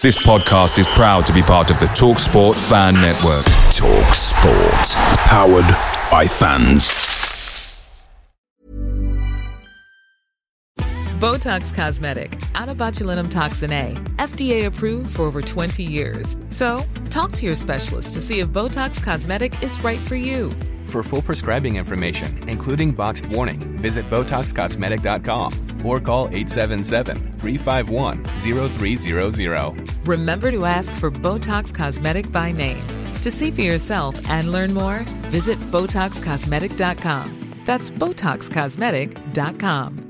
This podcast is proud to be part of the TalkSport Fan Network. TalkSport. Powered by fans. Botox Cosmetic, out of botulinum toxin A, FDA approved for over 20 years. So, talk to your specialist to see if Botox Cosmetic is right for you. For full prescribing information, including boxed warning, visit BotoxCosmetic.com or call 877-351-0300. Remember to ask for Botox Cosmetic by name. To see for yourself and learn more, visit BotoxCosmetic.com. That's BotoxCosmetic.com.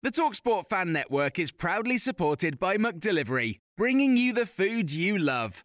The TalkSport Fan Network is proudly supported by McDelivery, bringing you the food you love.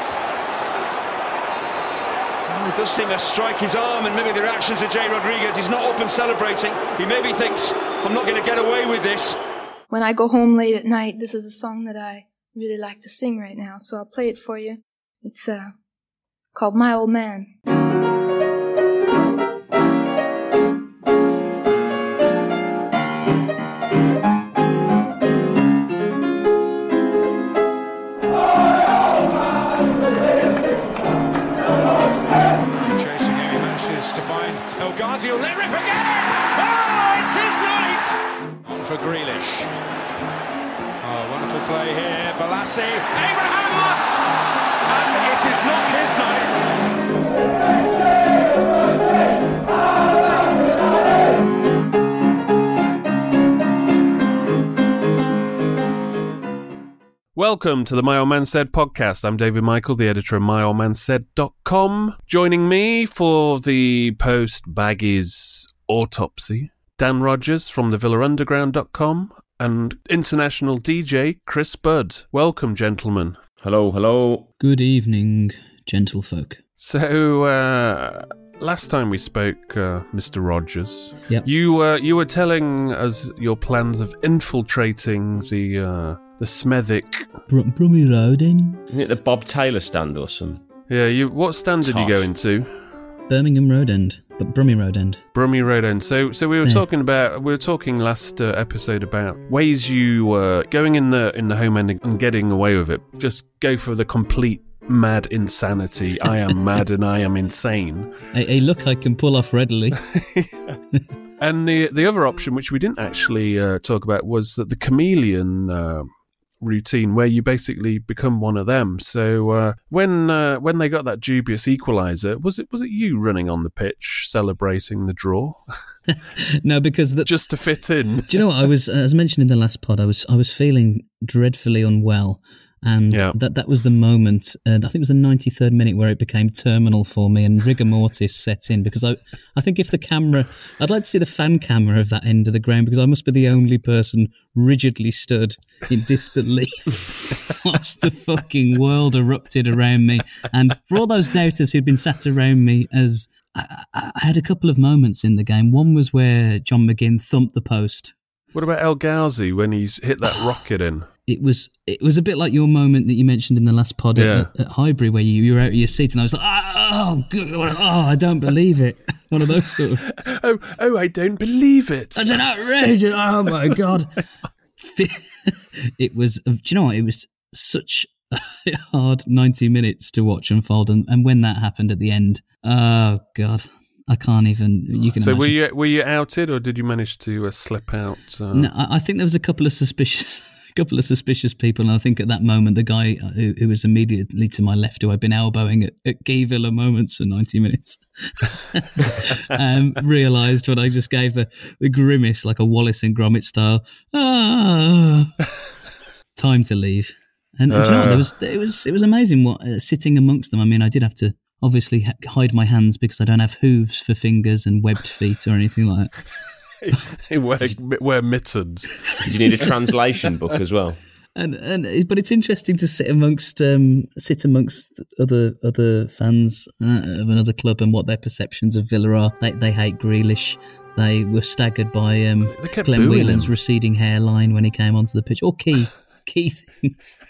He does seem to strike his arm, and maybe the reactions of Jay Rodriguez. He's not up and celebrating. He maybe thinks, I'm not going to get away with this. When I go home late at night, this is a song that I really like to sing right now, so I'll play it for you. It's uh, called My Old Man. El Ghazi. Will let rip again. Oh, it's his night. On for Grealish. Oh, wonderful play here. Bolasie. Abraham lost. And it is not his night. Welcome to the My Old Man Said podcast. I'm David Michael, the editor of myoldmansaid.com. Joining me for the post Baggies autopsy, Dan Rogers from the villaunderground.com and international DJ Chris Budd. Welcome, gentlemen. Hello, hello. Good evening, gentlefolk. So, uh, last time we spoke, uh, Mr. Rogers, Yep. you uh, you were telling us your plans of infiltrating the uh, the Smethwick. Br- Brummy Road in Isn't it the Bob Taylor stand or some? Yeah, you. What stand did you go Tosh. into? Birmingham Road End, but Brummy Road End. Brummy Road End. So, so we were Yeah. talking about we were talking last uh, episode about ways you were going in the in the home end and getting away with it. Just go for the complete mad insanity. I am mad and I am insane. A, a look I can pull off readily. And the the other option, which we didn't actually uh, talk about, was that the chameleon. Uh, routine where you basically become one of them. So uh, when uh, when they got that dubious equalizer was it was it you running on the pitch celebrating the draw? No, because the, just to fit in. Do you know what? I was? As mentioned in the last pod, I was I was feeling dreadfully unwell, and Yeah. that that was the moment. Uh, I think it was the ninety third minute where it became terminal for me, and rigor mortis set in. Because I I think if the camera, I'd like to see the fan camera of that end of the ground because I must be the only person rigidly stood in disbelief whilst the fucking world erupted around me, and for all those doubters who'd been sat around me as. I, I I had a couple of moments in the game. One was where John McGinn thumped the post What about El Ghazi when he's hit that rocket in? It was it was a bit like your moment that you mentioned in the last pod Yeah. at, at Highbury where you, you were out of your seat and I was like oh good oh I don't believe it one of those sort of Oh, oh, I don't believe it. that's an outrage! oh my god it was do you know what it was such a hard 90 minutes to watch unfold and, and when that happened at the end oh god I can't even you can So were you were you outed or did you manage to uh, slip out? Uh, No, I I think there was a couple of suspicious, couple of suspicious people, and I think at that moment the guy who, who was immediately to my left, who I'd been elbowing at, at Villa moments for ninety minutes, um, realised when I just gave the, the grimace like a Wallace and Gromit style. Ah, time to leave. And, and do you know what? Uh. There was it was it was amazing what uh, sitting amongst them. I mean, I did have to obviously ha- hide my hands because I don't have hooves for fingers and webbed feet or anything like that. wear, wear mittens. Did you need a translation book as well? and and but it's interesting to sit amongst um, sit amongst other other fans uh, of another club and what their perceptions of Villa are. They they hate Grealish. They were staggered by um, Glenn booing Whelan's him. receding hairline when he came onto the pitch, or key key things.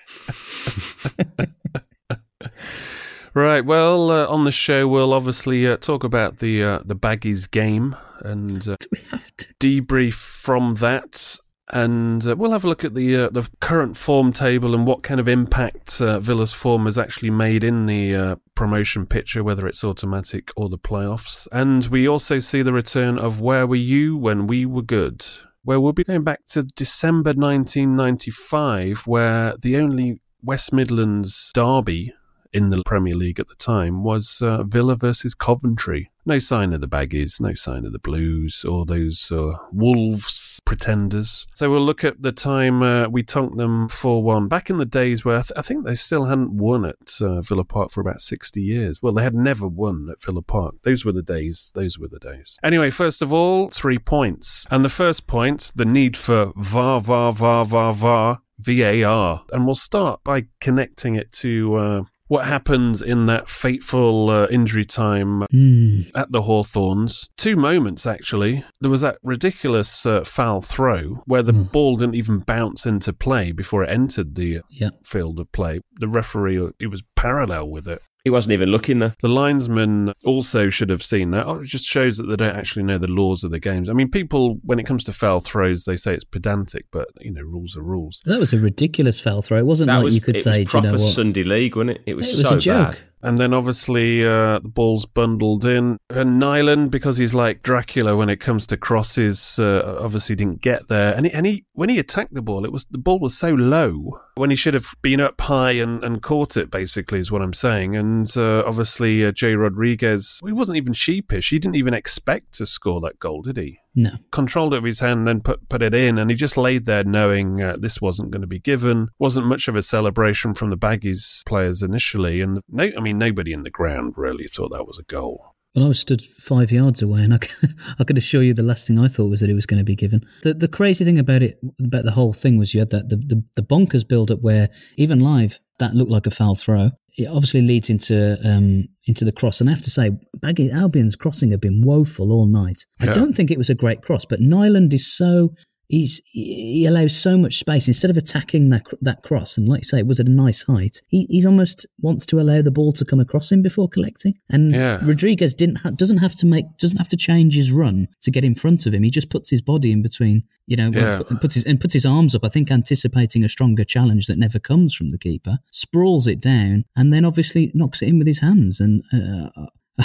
Right. Well, uh, on the show, we'll obviously uh, talk about the uh, the Baggies game and uh, debrief from that, and uh, we'll have a look at the uh, the current form table and what kind of impact uh, Villa's form has actually made in the uh, promotion picture, whether it's automatic or the playoffs. And we also see the return of Where Were You When We Were Good. Where we'll be going back to December 1995, where the only West Midlands derby in the Premier League at the time was uh, Villa versus Coventry. No sign of the Baggies, no sign of the Blues or those uh, Wolves pretenders. So we'll look at the time uh, we tonked them 4 1. Back in the days where I, th- I think they still hadn't won at uh, Villa Park for about 60 years. Well, they had never won at Villa Park. Those were the days. Those were the days. Anyway, first of all, three points. And the first point, the need for VAR, VAR, VAR, VAR, VAR. VAR. And we'll start by connecting it to uh, what happened in that fateful uh, injury time Hmm. at the Hawthorns. Two moments, actually. There was that ridiculous uh, foul throw where the ball didn't even bounce into play before it entered the uh, Yeah. field of play. The referee, it was parallel with it. He wasn't even looking there. The linesman also should have seen that. Oh, it just shows that they don't actually know the laws of the games. I mean, people, when it comes to foul throws, they say it's pedantic, but, you know, rules are rules. That was a ridiculous foul throw. It wasn't That like was you could it say, was do you proper know what? Sunday League, wasn't it? It was, It was so a joke. bad. And then obviously uh, the ball's bundled in. And Nyland, because he's like Dracula when it comes to crosses, uh, obviously didn't get there. And he, and he when he attacked the ball, it was the ball was so low when he should have been up high and, and caught it. Basically, is what I'm saying. And uh, obviously uh, Jay Rodriguez, he wasn't even sheepish. He didn't even expect to score that goal, did he? No. controlled it with his hand, then put put it in, and he just laid there knowing uh, this wasn't going to be given. wasn't much of a celebration from the Baggies players initially, and no, I mean nobody in the ground really thought that was a goal. Well, I was stood five yards away, and I, I could assure you the last thing I thought was that it was going to be given. The the crazy thing about it, about the whole thing, was you had that the the, the bonkers build up where even live that looked like a foul throw. It obviously leads into um into the cross, and I have to say, Baggy Albion's crossing had been woeful all night. I don't think it was a great cross, but Nyland is so. He's, he allows so much space instead of attacking that that cross, and like you say, it was at a nice height. He he's almost wants to allow the ball to come across him before collecting. And Yeah. Rodriguez didn't ha- doesn't have to make doesn't have to change his run to get in front of him. He just puts his body in between, you know, Yeah. and puts his and puts his arms up. I think anticipating a stronger challenge that never comes from the keeper, sprawls it down, and then obviously knocks it in with his hands. And uh,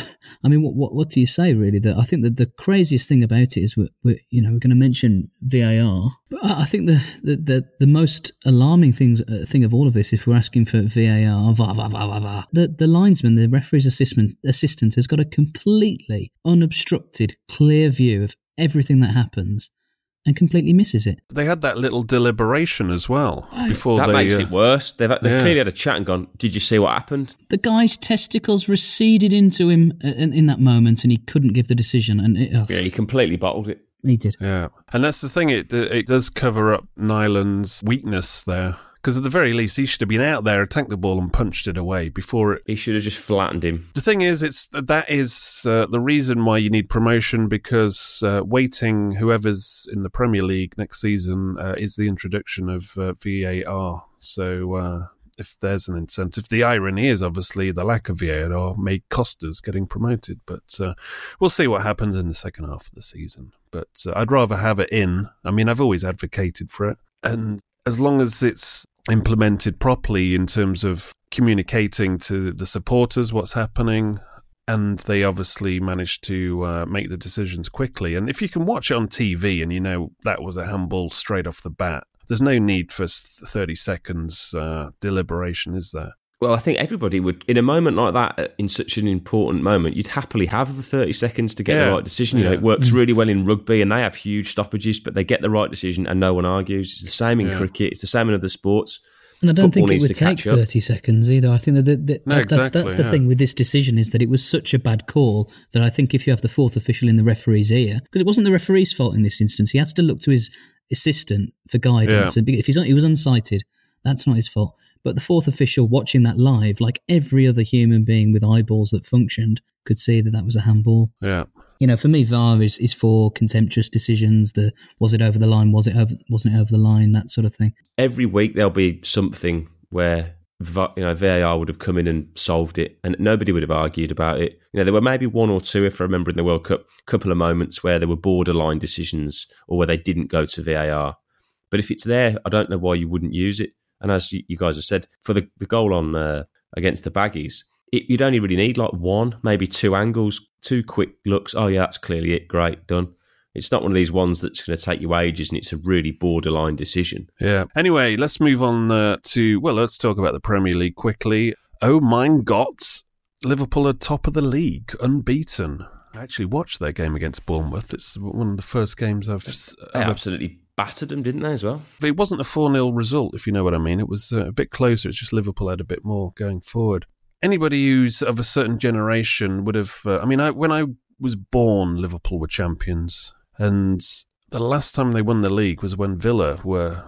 I mean, what, what what do you say really? That I think that the craziest thing about it is we're, we're you know we're going to mention VAR, but I think the the the, the most alarming things uh, thing of all of this, if we're asking for VAR, VAR, VAR, VAR, VAR, VAR, the the linesman, the referee's assistant assistant has got a completely unobstructed, clear view of everything that happens, and completely misses it. They had that little deliberation as well before that they. makes uh, it worse. They've, they've yeah. clearly had a chat and gone, Did you see what happened? The guy's testicles receded into him uh, in, in that moment, and he couldn't give the decision. And it, oh, Yeah, he completely bottled it. he did. Yeah, and that's the thing. It it does cover up Nyland's weakness there, because at the very least he should have been out there, attacked the ball, and punched it away before it He should have just flattened him. The thing is, it's that is uh, the reason why you need promotion because uh, waiting whoever's in the Premier League next season uh, is the introduction of uh, VAR. So uh, if there's an incentive, the irony is obviously the lack of VAR may cost us getting promoted. But uh, we'll see what happens in the second half of the season. But uh, I'd rather have it in. I mean, I've always advocated for it, and as long as it's implemented properly in terms of communicating to the supporters what's happening and they obviously managed to uh, make the decisions quickly. And if you can watch it on tv and you know that was a handball straight off the bat there's no need for 30 seconds uh, deliberation is there Well, I think everybody would, in a moment like that, uh, in such an important moment, you'd happily have the 30 seconds to get Yeah. the right decision. You know, it works really well in rugby and they have huge stoppages, but they get the right decision and no one argues. It's the same in Yeah. cricket, it's the same in other sports. And I don't Football think it would take 30 seconds either. I think that, that, that- No, that's, exactly, that's the yeah. thing with this decision is that it was such a bad call that I think if you have the fourth official in the referee's ear, because it wasn't the referee's fault in this instance, he has to look to his assistant for guidance. Yeah. And if he's, he was unsighted, That's not his fault. But the fourth official watching that live, like every other human being with eyeballs that functioned, could see that that was a handball. Yeah. You know, for me, VAR is, is for contemptuous decisions. The was it over the line? Was it over? Wasn't it over the line? That sort of thing. Every week there'll be something where Va- you know VAR would have come in and solved it, and nobody would have argued about it. You know, there were maybe one or two, if I remember, in the World Cup, couple of moments where there were borderline decisions or where they didn't go to VAR. But if it's there, I don't know why you wouldn't use it. And as you, guys have said, for the, the goal on uh, against the Baggies, it, you'd only really need like one, maybe two angles, two quick looks. Oh yeah, that's clearly it. Great, done. It's not one of these ones that's going to take you ages, and it's a really borderline decision. Yeah. Anyway, let's move on uh, to well, let's talk about the Premier League quickly. Oh mein Gott, Liverpool are top of the league, unbeaten. I actually watched their game against Bournemouth. It's one of the first games I've They absolutely battered them, didn't they, as well? It wasn't a 4 0 result, if you know what I mean. It was uh, a bit closer. It's just Liverpool had a bit more going forward. Anybody who's of a certain generation would have. Uh, I mean, I, when I was born, Liverpool were champions. And the last time they won the league was when Villa were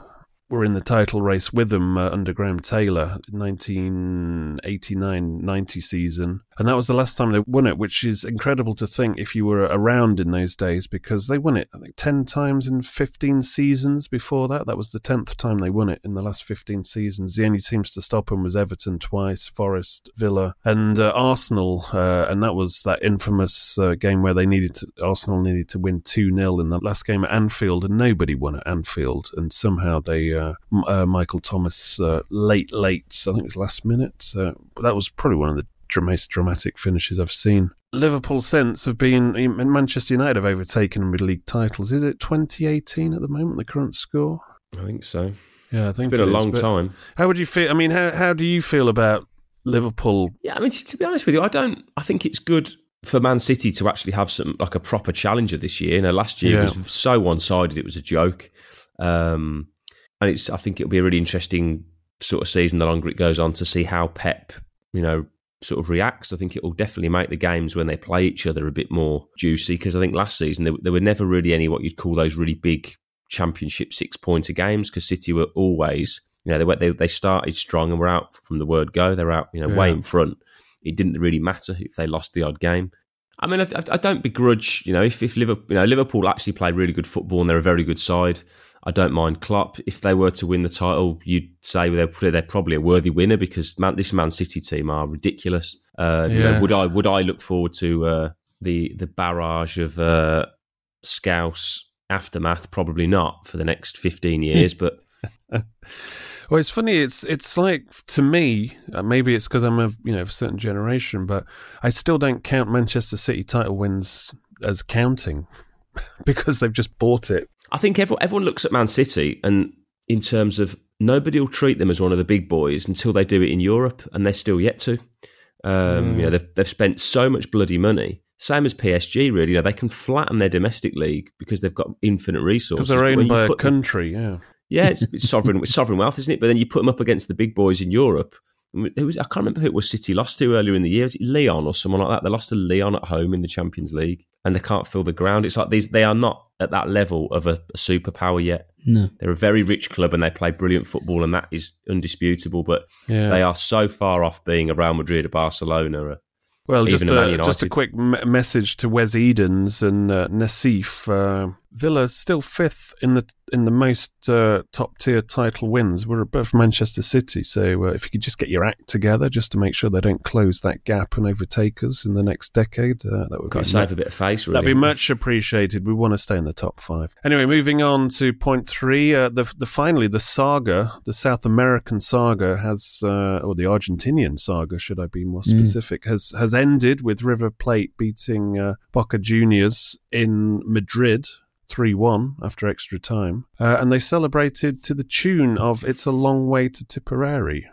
were in the title race with them uh, under Graham Taylor, 1989-90 season. And that was the last time they won it, which is incredible to think if you were around in those days because they won it, I think, 10 times in 15 seasons before that. That was the 10th time they won it in the last 15 seasons. The only teams to stop them was Everton twice, Forest, Villa, and uh, Arsenal. Uh, and that was that infamous uh, game where they needed to, Arsenal needed to win 2 0 in the last game at Anfield, and nobody won at Anfield. And somehow they, uh, uh, Michael Thomas, uh, late, late, I think it was last minute. but that was probably one of the most dramatic finishes I've seen. Liverpool since have been in Manchester United have overtaken with league titles. Is it 2018 at the moment? The current score? I think so. Yeah, I think it's been it a long time. How would you feel? I mean, how how do you feel about Liverpool? Yeah, I mean, to, to be honest with you, I don't. I think it's good for Man City to actually have some like a proper challenger this year. You know, last year Yeah. was so one sided; it was a joke. Um, and it's. I think it'll be a really interesting sort of season the longer it goes on to see how Pep, you know, sort of reacts. I think it will definitely make the games when they play each other a bit more juicy because I think last season there, there were never really any what you'd call those really big championship six pointer games because City were always, you know, they, they they started strong and were out from the word go. They're out, you know, way in front. It didn't really matter if they lost the odd game. I mean, I, I- I don't begrudge, you know, if, if Liverpool, you know, Liverpool actually play really good football and they're a very good side. I don't mind Klopp. If they were to win the title, you'd say they're, they're probably a worthy winner because man, this Man City team are ridiculous. Uh, you know, would I would I look forward to uh, the the barrage of uh, Scouse aftermath? Probably not for the next fifteen years, but Well, it's funny. It's it's like to me, uh, maybe it's because I'm a you know of a certain generation, but I still don't count Manchester City title wins as counting because they've just bought it. I think everyone, everyone looks at Man City and in terms of nobody will treat them as one of the big boys until they do it in Europe, and they're still yet to. Um, You know, they've they've spent so much bloody money. Same as PSG, really. You know, they can flatten their domestic league because they've got infinite resources. Because they're owned by a put them- country, yeah. yeah, it's, it's sovereign it's sovereign wealth, isn't it? But then you put them up against the big boys in Europe. Who was, I can't remember who it was City lost to earlier in the year. Was it Lyon or someone like that? They lost to Lyon at home in the Champions League, and they can't fill the ground. It's like these; they are not at that level of a, a superpower yet. No. They're a very rich club, and they play brilliant football, and that is undisputable. But Yeah. they are so far off being a Real Madrid, a Barcelona, a, Well, even just a just a quick me- message to Wes Edens and uh, Nassef. Uh, Villa's still fifth in the in the most uh, top tier title wins. We're above Manchester City, so uh, if you could just get your act together, just to make sure they don't close that gap and overtake us in the next decade, uh, that would got be to save a bit of face. Really, That'd be much appreciated. We want to stay in the top five. Anyway, moving on to point three. Uh, the the finally the saga, the South American saga has, uh, or the Argentinian saga, should I be more Mm. specific, has has ended with River Plate beating uh, Boca Juniors in Madrid. 3 1 after extra time. Uh, and they celebrated to the tune of It's a Long Way to Tipperary,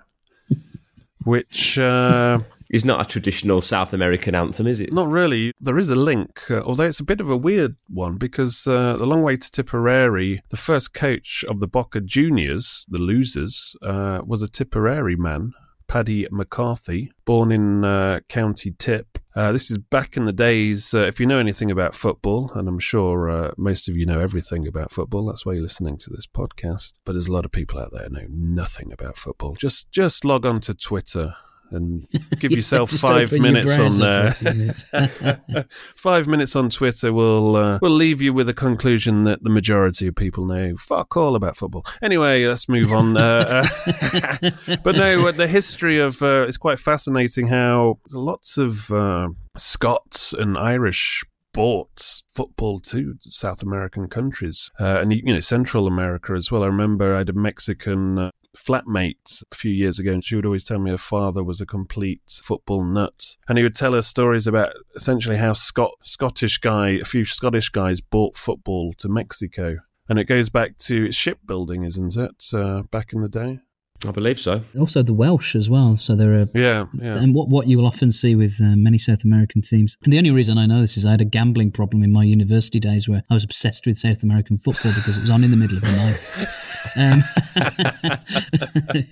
which. Uh, It's not a traditional South American anthem, is it? not really. There is a link, uh, although it's a bit of a weird one because uh, the long way to Tipperary, the first coach of the Boca Juniors, the losers, uh, was a Tipperary man, Paddy McCarthy, born in uh, County Tip. Uh, this is back in the days, uh, if you know anything about football, and I'm sure uh, most of you know everything about football, that's why you're listening to this podcast. But there's a lot of people out there know nothing about football. Just just log on to Twitter and give yourself just five minutes on there. minutes. five minutes on Twitter will uh, will leave you with a conclusion that the majority of people know fuck all about football. Anyway, let's move on. uh, uh, but no, uh, the history of uh, it's quite fascinating. How lots of uh, Scots and Irish bought football to South American countries uh, and you know Central America as well. I remember I had a Mexican. Flatmate a few years ago and she would always tell me her father was a complete football nut. And he would tell her stories about essentially how Scot- Scottish guy a few Scottish guys bought football to Mexico. And it goes back to shipbuilding isn't it uh, back in the day I believe so. also the Welsh as well. So there are yeah yeah and what what you will often see with uh, many South American teams. And the only reason I know this is I had a gambling problem in my university days where I was obsessed with South American football because it was on in the middle of the night. Um,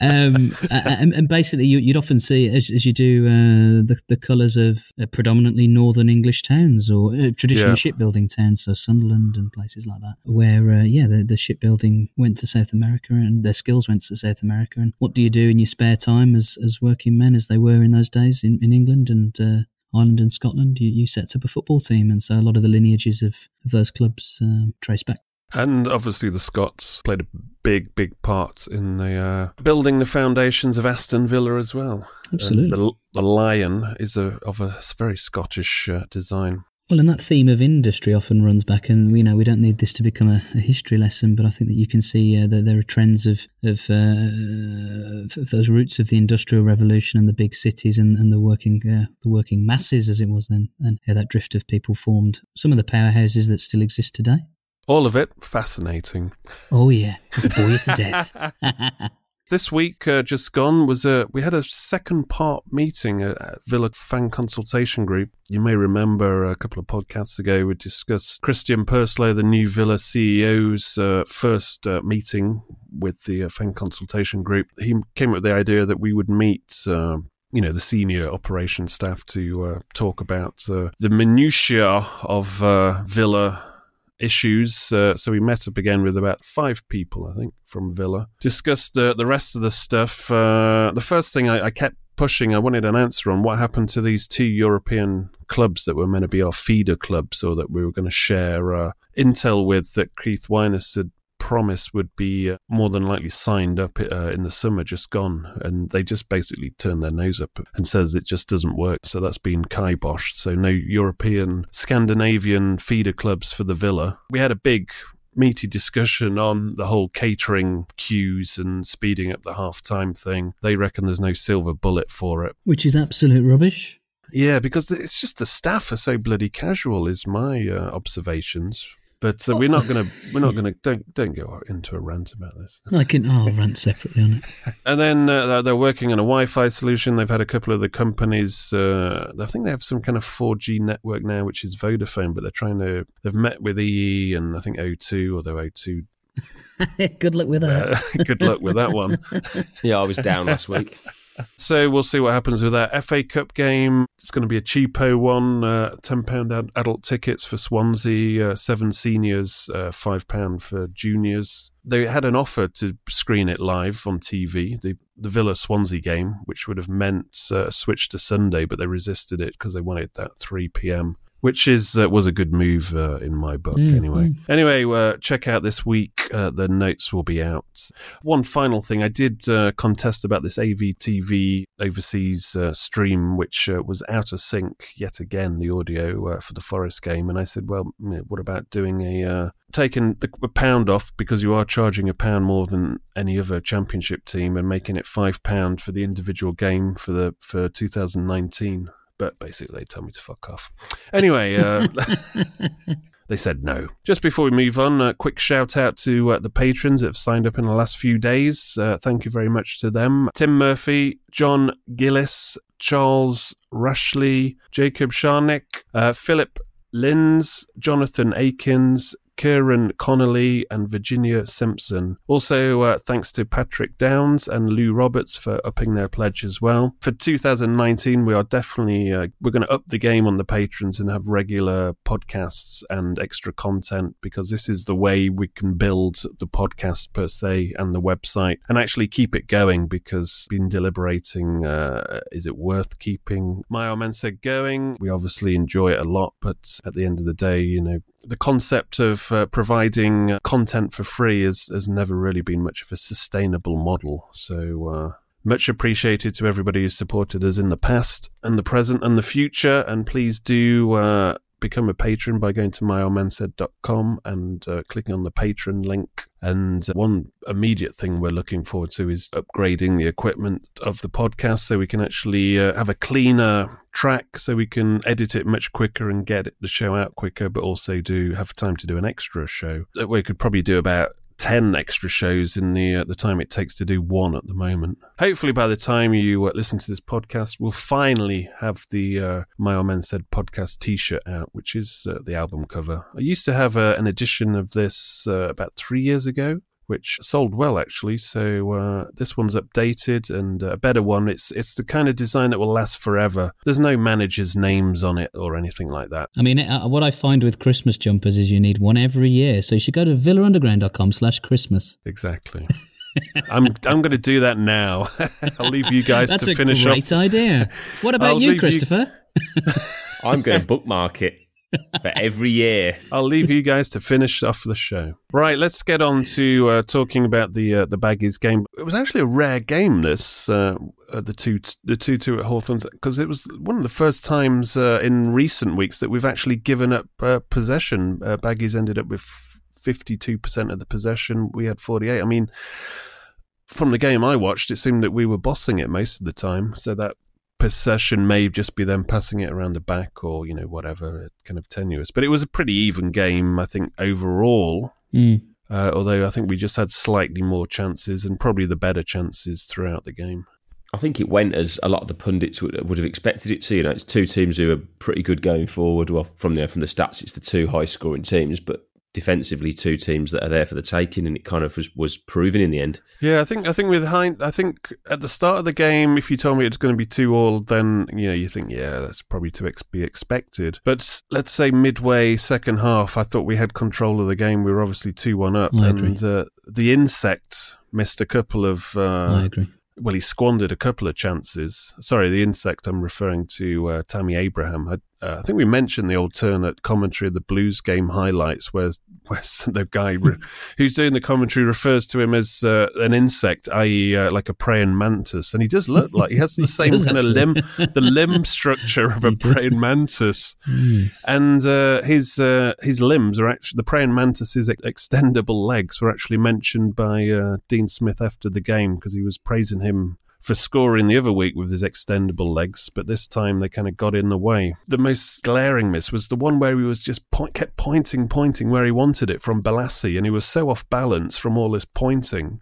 um, and, and basically, you, you'd often see as, as you do uh, the the colours of uh, predominantly northern English towns or uh, traditional Yeah. shipbuilding towns, so Sunderland and places like that, where uh, yeah, the, the shipbuilding went to South America and their skills went to South America. And what do you do in your spare time as as working men, as they were in those days in, in England and uh, Ireland and Scotland? You, you set up a football team, and so a lot of the lineages of, of those clubs um, trace back. And obviously, the Scots played a big, big part in the uh, building the foundations of Aston Villa as well. Absolutely. Uh, the, the lion is a, of a very Scottish uh, design. Well, and that theme of industry often runs back, and you know we don't need this to become a, a history lesson, but I think that you can see uh, that there are trends of of, uh, of those roots of the industrial revolution and the big cities and, and the working uh, the working masses as it was then, and how that drift of people formed some of the powerhouses that still exist today. All of it fascinating. Oh yeah, bore you to death. This week, uh, just gone, was a we had a second part meeting at Villa Fan Consultation Group. You may remember a couple of podcasts ago we discussed Christian Purslow, the new Villa CEO's uh, first uh, meeting with the uh, Fan Consultation Group. He came up with the idea that we would meet. Uh, you know the senior operations staff to uh, talk about uh, the minutiae of uh, Villa issues. Uh, so we met up again with about five people, I think, from Villa. Discussed uh, the rest of the stuff. Uh, the first thing I, I kept pushing, I wanted an answer on what happened to these two European clubs that were meant to be our feeder clubs, or that we were going to share uh, intel with. That Keith Wyness had promised would be more than likely signed up uh, in the summer just gone. And they just basically turned their nose up and says it just doesn't work. So that's been kiboshed. So no european scandinavian feeder clubs for the villa. We had a big meaty discussion on the whole catering queues and speeding up the half time thing. They reckon there's no silver bullet for it. Which is absolute rubbish. yeah because it's just the staff are so bloody casual is my uh, observations but uh, we're not going to we're not going to don't don't go into a rant about this I can oh I'll rant separately on it. and then uh, they're working on a Wi-Fi solution. They've had a couple of the companies. Uh, I think they have some kind of 4G network now, which is Vodafone. But they're trying to. They've met with EE and I think O2, although O2. Good luck with that. Uh, good luck with that one. Yeah, I was down last week. So we'll see what happens with that FA Cup game. It's going to be a cheapo one. Uh, Ten pound ad- adult tickets for Swansea, uh, seven seniors, uh, five pound for juniors. They had an offer to screen it live on TV, the the Villa Swansea game, which would have meant uh, a switch to Sunday, but they resisted it because they wanted that three p.m. Which is uh, was a good move uh, in my book, Mm, anyway. mm. Anyway, uh, check out this week. Uh, the notes will be out. One final thing, I did uh, contest about this AVTV overseas uh, stream, which uh, was out of sync yet again, the audio uh, for the Forest game. And I said, well, you know, what about doing a uh, taking the a pound off because you are charging a pound more than any other championship team, and making it five pound for the individual game for the for 2019. But basically, they told me to fuck off. Anyway. Uh, They said no. Just before we move on, a quick shout out to uh, the patrons that have signed up in the last few days. Uh, thank you very much to them. Tim Murphy, John Gillis, Charles Rushley, Jacob Sharnick, uh, Philip Lins, Jonathan Akins, Kieran Connolly and Virginia Simpson. Also, uh, thanks to Patrick Downs and Lou Roberts for upping their pledge as well. For 2019, we are definitely uh, we're going to up the game on the patrons and have regular podcasts and extra content because this is the way we can build the podcast per se and the website and actually keep it going because been deliberating uh, is it worth keeping my man going we obviously enjoy it a lot but at the end of the day you know the concept of uh, providing content for free has, has never really been much of a sustainable model so uh, much appreciated to everybody who's supported us in the past and the present and the future. And please do uh, become a patron by going to myoldmansaid.com and uh, clicking on the patron link. And one immediate thing we're looking forward to is upgrading the equipment of the podcast so we can actually uh, have a cleaner track so we can edit it much quicker and get the show out quicker, but also do have time to do an extra show. That we could probably do about 10 extra shows in the uh, the time it takes to do one at the moment. Hopefully, by the time you uh, listen to this podcast, we'll finally have the uh, My Old Man Said podcast t shirt out, which is uh, the album cover. I used to have uh, an edition of this uh, about three years ago which sold well actually. So uh, this one's updated and a better one. It's it's the kind of design that will last forever. There's no managers' names on it or anything like that. I mean, uh, what I find with Christmas jumpers is you need one every year. So you should go to villaunderground.com slash Christmas. Exactly. I'm I'm going to do that now. I'll leave you guys That's to finish off. That's a great idea. What about I'll you, Christopher? You... I'm going to bookmark it for every year. I'll leave you guys to finish off the show. Right, let's get on to uh, talking about the uh, the Baggies game. It was actually a rare game. This uh, the two the two two at Hawthorns because it was one of the first times uh, in recent weeks that we've actually given up uh, possession. Uh, Baggies ended up with fifty two percent of the possession. We had forty eight. I mean. From the game I watched, it seemed that we were bossing it most of the time, so that possession may just be them passing it around the back or you know whatever kind of tenuous but it was a pretty even game i think overall mm. uh, although i think we just had slightly more chances and probably the better chances throughout the game I think it went as a lot of the pundits would, would have expected it to. You know, it's two teams who are pretty good going forward. Well, from there, from the stats, it's the two high scoring teams, but defensively two teams that are there for the taking, and it kind of was, was proven in the end. Yeah, I think I think with Hind, I think at the start of the game, if you told me it's going to be two all, then you know you think yeah that's probably to ex- be expected. But let's say midway second half, I thought we had control of the game. We were obviously two one up, I and uh, the insect missed a couple of. Uh, I agree. Well, he squandered a couple of chances. Sorry, the insect I'm referring to, uh, Tammy Abraham. I, uh, I think we mentioned the alternate commentary of the Blues game highlights, where, where the guy re- who's doing the commentary refers to him as uh, an insect, i.e., uh, like a praying mantis, and he does look like he has the He same kind of limb, the limb structure of a praying mantis, Yes. and uh, his uh, his limbs are actually the praying mantis's ex- extendable legs were actually mentioned by uh, Dean Smith after the game because he was praising him for scoring the other week with his extendable legs, but this time they kind of got in the way. The most glaring miss was the one where he was just point, kept pointing, pointing where he wanted it from Bolasie, and he was so off balance from all this pointing.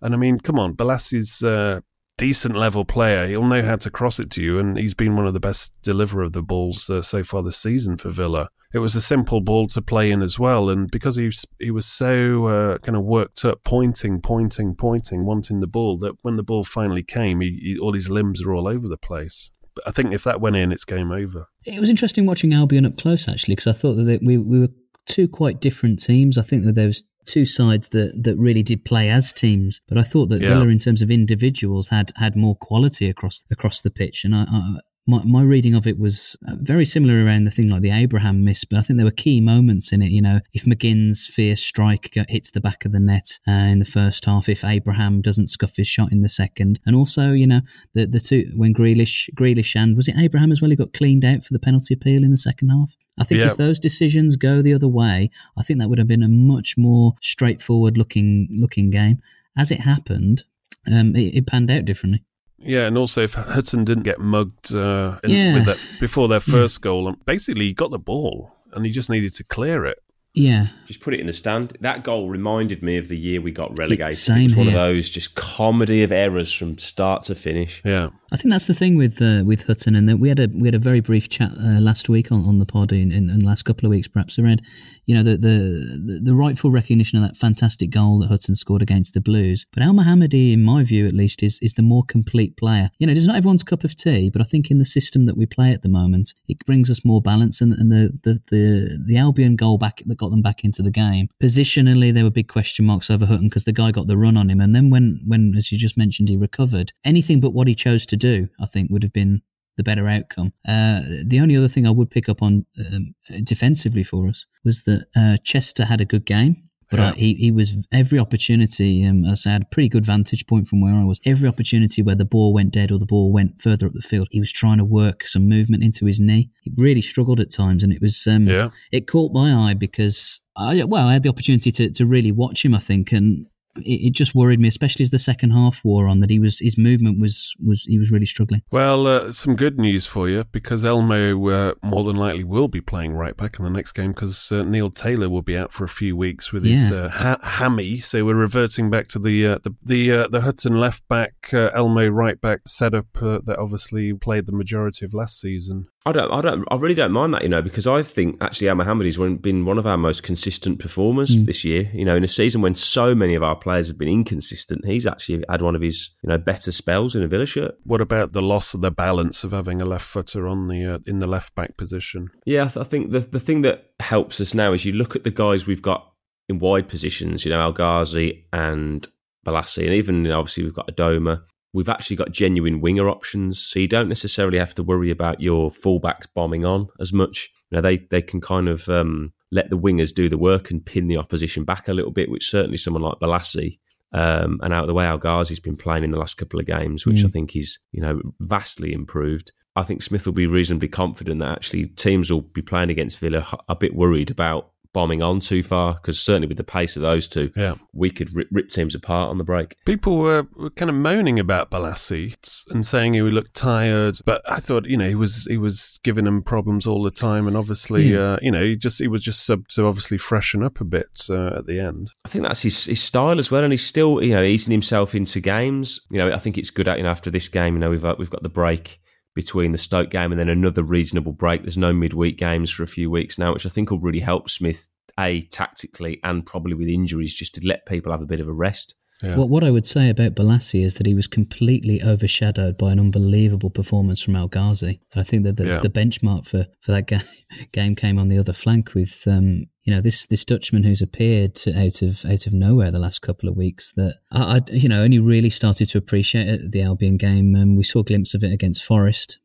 And I mean, come on, Bolasie's a uh, decent level player. He'll know how to cross it to you, and he's been one of the best deliverer of the balls uh, so far this season for Villa. It was a simple ball to play in as well, and because he was, he was so uh, kind of worked up, pointing, pointing, pointing, wanting the ball, that when the ball finally came, he, he, all his limbs are all over the place. But I think if that went in, it's game over. It was interesting watching Albion up close actually because I thought that we we were two quite different teams. I think that there was two sides that, that really did play as teams, but I thought that Yeah. Villa, in terms of individuals, had had more quality across across the pitch. And I, I my my reading of it was uh, very similar around the thing like the Abraham miss, but I think there were key moments in it. You know, if McGinn's fierce strike hits the back of the net uh, in the first half, if Abraham doesn't scuff his shot in the second, and also you know the the two when Grealish Grealish and was it Abraham as well? He got cleaned out for the penalty appeal in the second half. I think Yeah. if those decisions go the other way, I think that would have been a much more straightforward looking looking game. As it happened, um, it, it panned out differently. Yeah, and also if Hutton didn't get mugged uh, in, Yeah. with that, before their first goal, and basically he got the ball and he just needed to clear it. Yeah. Just put it in the stand. That goal reminded me of the year we got relegated. same it was one of those just comedy of errors from start to finish. Yeah. I think that's the thing with uh, with Hutton, and that we had a we had a very brief chat uh, last week on, on the pod in, in, in the last couple of weeks, perhaps around you know the, the the the rightful recognition of that fantastic goal that Hutton scored against the Blues. But Elmohamady, in my view at least, is is the more complete player. You know, it's not everyone's cup of tea, but I think in the system that we play at the moment, it brings us more balance. And, and the, the the the Albion goal back that got them back into the game positionally, there were big question marks over Hutton because the guy got the run on him, and then when when as you just mentioned, he recovered. Anything but what he chose to do, I think, would have been the better outcome. Uh, the only other thing I would pick up on um, defensively for us was that uh, Chester had a good game. But Yeah. I, he, he was every opportunity, um, as I had a pretty good vantage point from where I was. Every opportunity where the ball went dead or the ball went further up the field, he was trying to work some movement into his knee. He really struggled at times, and it was um, Yeah. it caught my eye because I well I had the opportunity to, to really watch him. I think, and it, it just worried me, especially as the second half wore on, that he was his movement was was he was really struggling. Well, uh, some good news for you because Elmo uh, more than likely will be playing right back in the next game because uh, Neil Taylor will be out for a few weeks with his Yeah. uh, ha- hammy. So we're reverting back to the uh, the the, uh, the Hutton left back, uh, Elmo right back setup uh, that obviously played the majority of last season. I don't, I don't, I really don't mind that, you know, because I think actually Elmohamady's has been one of our most consistent performers Mm. this year. You know, in a season when so many of our players have been inconsistent, he's actually had one of his, you know, better spells in a Villa shirt. What about the loss of the balance of having a left footer on the uh, in the left back position? Yeah, I, th- I think the the thing that helps us now is you look at the guys we've got in wide positions. You know, El Ghazi and Bolasie, and even you know, obviously we've got Adomah. We've actually got genuine winger options, so you don't necessarily have to worry about your fullbacks bombing on as much. You know, they they can kind of um, let the wingers do the work and pin the opposition back a little bit, which certainly someone like Bolasie um, and out of the way El Ghazi's been playing in the last couple of games, which Mm. I think is you know vastly improved. I think Smith will be reasonably confident that actually teams will be playing against Villa a bit worried about bombing on too far because certainly with the pace of those two, Yeah. we could rip, rip teams apart on the break. People were, were kind of moaning about Bolasie and saying he looked tired, but I thought you know he was he was giving them problems all the time, and obviously Yeah. uh, you know he just he was just sub to obviously freshen up a bit uh, at the end. I think that's his, his style as well, and he's still you know easing himself into games. You know, I think it's good. at You know, after this game, you know we've got, we've got the break between the Stoke game and then another reasonable break. There's no midweek games for a few weeks now, which I think will really help Smith a tactically and probably with injuries, just to let people have a bit of a rest. Yeah. What what I would say about Bolasie is that he was completely overshadowed by an unbelievable performance from El Ghazi. I think that the, Yeah. the benchmark for, for that ga- game came on the other flank with um, you know this this Dutchman who's appeared to, out of out of nowhere the last couple of weeks that I, I you know only really started to appreciate at the Albion game. Um, we saw a glimpse of it against Forest.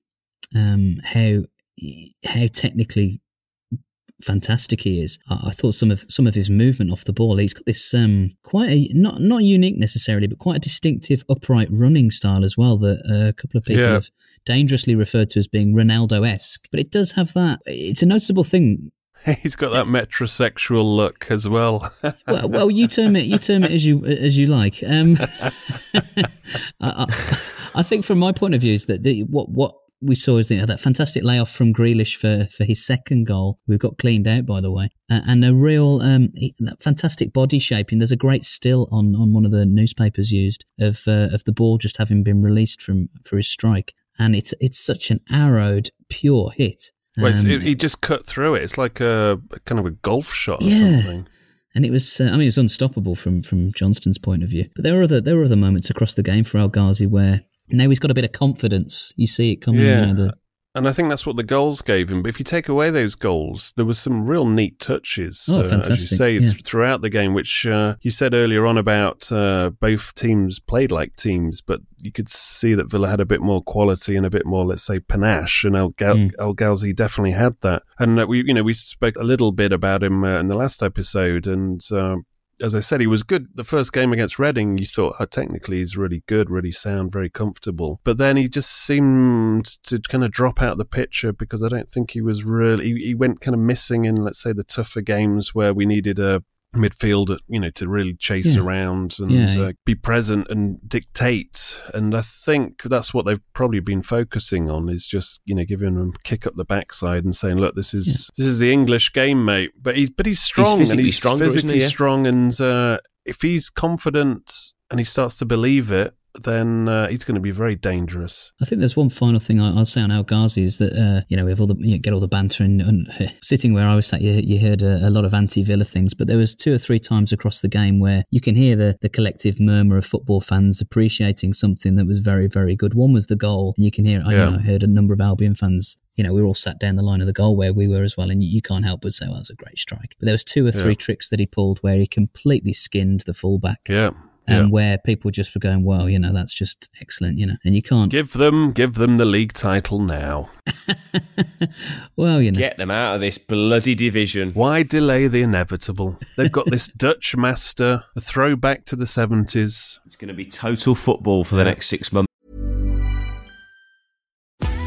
Um, how how technically fantastic he is. I, I thought some of some of his movement off the ball. He's got this um, quite a not not unique necessarily, but quite a distinctive upright running style as well. That uh, a couple of people Yeah. have dangerously referred to as being Ronaldo esque. But it does have that. It's a noticeable thing. He's got that metrosexual look as well. Well, well, you term it you term it as you as you like. Um, I, I, I think from my point of view is that the, what what we saw is the, that fantastic layoff from Grealish for, for his second goal. We got cleaned out, by the way, uh, and a real um, that fantastic body shaping. There's a great still on, on one of the newspapers used of uh, of the ball just having been released from for his strike, and it's it's such an arrowed pure hit. Well, Um, it- he just cut through it. It's like a kind of a golf shot or Yeah. something. and it was uh, I mean it was unstoppable from from Johnstone's point of view. But there were other there were other moments across the game for El Ghazi where now he's got a bit of confidence. You see it coming. Yeah. You know, the, And I think that's what the goals gave him. But if you take away those goals, there was some real neat touches, Oh, uh, as you say, yeah. th- throughout the game. Which uh, you said earlier on about uh, both teams played like teams, but you could see that Villa had a bit more quality and a bit more, let's say, panache. And El, Ga- Mm. El Ghazi definitely had that. And uh, we, you know, we spoke a little bit about him uh, in the last episode, and. As I said, he was good. The first game against Reading, you thought, oh, technically, he's really good, really sound, very comfortable. But then he just seemed to kind of drop out the picture because I don't think he was really. He, he went kind of missing in, let's say, the tougher games where we needed a midfield, you know, to really chase Yeah. around and Yeah. uh, be present and dictate. And I think that's what they've probably been focusing on is just, you know, giving them a kick up the backside and saying, look, this is this is the English game, mate. But he's but he's strong physically and he's stronger, physically he? Strong. And uh, if he's confident and he starts to believe it, then uh, he's going to be very dangerous. I think there's one final thing I, I'll say on El Ghazi is that uh, you know we have all the you get all the banter and, and sitting where I was sat, you, you heard a, a lot of anti-Villa things, but there was two or three times across the game where you can hear the, the collective murmur of football fans appreciating something that was very very good. One was the goal, and you can hear I, you know, I heard a number of Albion fans. You know, we were all sat down the line of the goal where we were as well, and you, you can't help but say, "Well, that's a great strike." But there was two or three Yeah. tricks that he pulled where he completely skinned the fullback, Yeah. And yeah. where people just were going, "Well, you know, that's just excellent," you know, and you can't. Give them, give them the league title now. well, you know, Get them out of this bloody division. Why delay the inevitable? They've got this Dutch master, a throwback to the 70s. It's going to be total football for the next six months.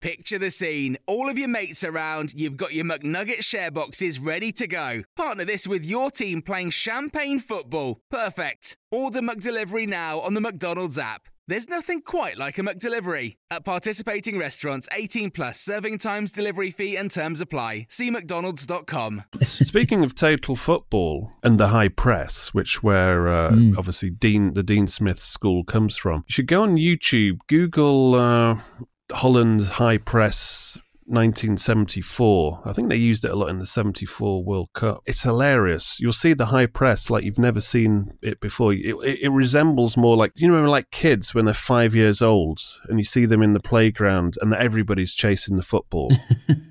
Picture the scene. All of your mates around, you've got your McNugget share boxes ready to go. Partner this with your team playing champagne football. Perfect. Order McDelivery now on the McDonald's app. There's nothing quite like a McDelivery. At participating restaurants, 18 plus serving times, delivery fee, and terms apply. See McDonald's.com. Speaking of total football and the high press, which where uh, obviously Dean the Dean Smith school comes from, you should go on YouTube, Google uh, Holland high press 1974. I think they used it a lot in the 74 World Cup. It's hilarious. You'll see the high press like you've never seen it before. It, it, it resembles more like, you remember like kids when they're five years old and you see them in the playground and everybody's chasing the football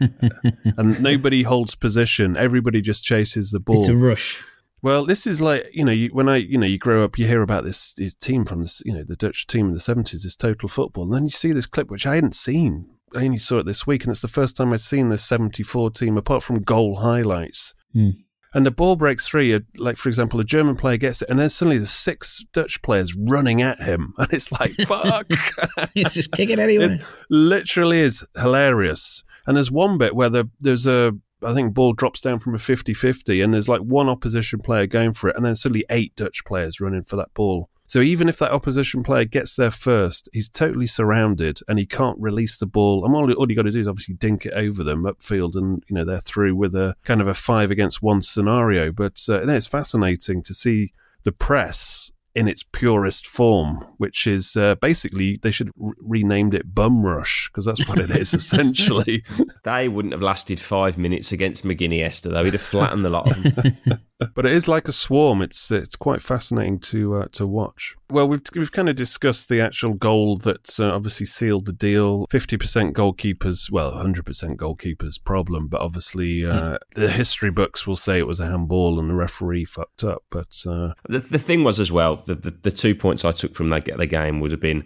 and nobody holds position. Everybody just chases the ball. it's a rush. Well, this is like you know, you, when I you know you grow up, you hear about this team from this you know the Dutch team in the seventies, this total football, and then you see this clip which I hadn't seen. I only saw it this week, and it's the first time I'd seen this seventy four team apart from goal highlights. Hmm. And the ball breaks free, like for example, a German player gets it, and then suddenly there's six Dutch players running at him, and it's like fuck. It's just kick it anywhere. It literally is hilarious. And there's one bit where the, there's a, I think, ball drops down from a 50 50, and there's like one opposition player going for it, and then suddenly eight Dutch players running for that ball. So even if that opposition player gets there first, he's totally surrounded and he can't release the ball. And all, all you got to do is obviously dink it over them upfield, and you know they're through with a kind of a five against one scenario. But uh, it's fascinating to see the press in its purest form, which is uh, basically they should re- renamed it Bum Rush because that's what it is essentially. They wouldn't have lasted five minutes against McGinney Esther, though. He'd have flattened the lot of them. but it is like a swarm. It's it's quite fascinating to uh, to watch. Well, we've we've kind of discussed the actual goal that uh, obviously sealed the deal. Fifty percent goalkeepers, well, hundred percent goalkeepers problem, but obviously uh, the history books will say it was a handball and the referee fucked up. But uh, The, the thing was as well, the, the, the two points I took from that the game would have been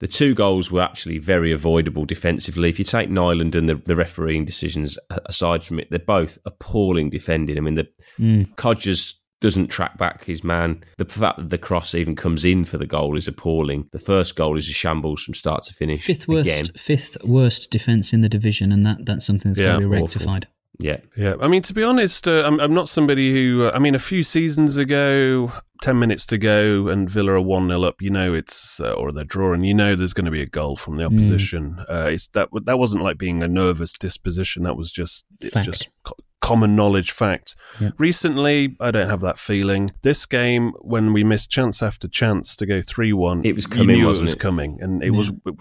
the two goals were actually very avoidable defensively. If you take Nyland and the, the refereeing decisions aside from it, they're both appalling defending. I mean, the mm. Codgers doesn't track back his man. The fact that the cross even comes in for the goal is appalling. The first goal is a shambles from start to finish. Fifth worst, Again. fifth worst defense in the division, and that that's something that's got to be awful. Rectified. Yeah. Yeah, I mean, to be honest, uh, I'm, I'm not somebody who. Uh, I mean, a few seasons ago, ten minutes to go, and Villa are one 0 up. You know, it's uh, or they're drawing. You know, there's going to be a goal from the opposition. Uh, it's that that wasn't like being a nervous disposition. That was just it's Fact. just co- common knowledge fact. Yeah. Recently, I don't have that feeling. This game, when we missed chance after chance to go three one, It was you coming, knew wasn't it was it? coming, and it was it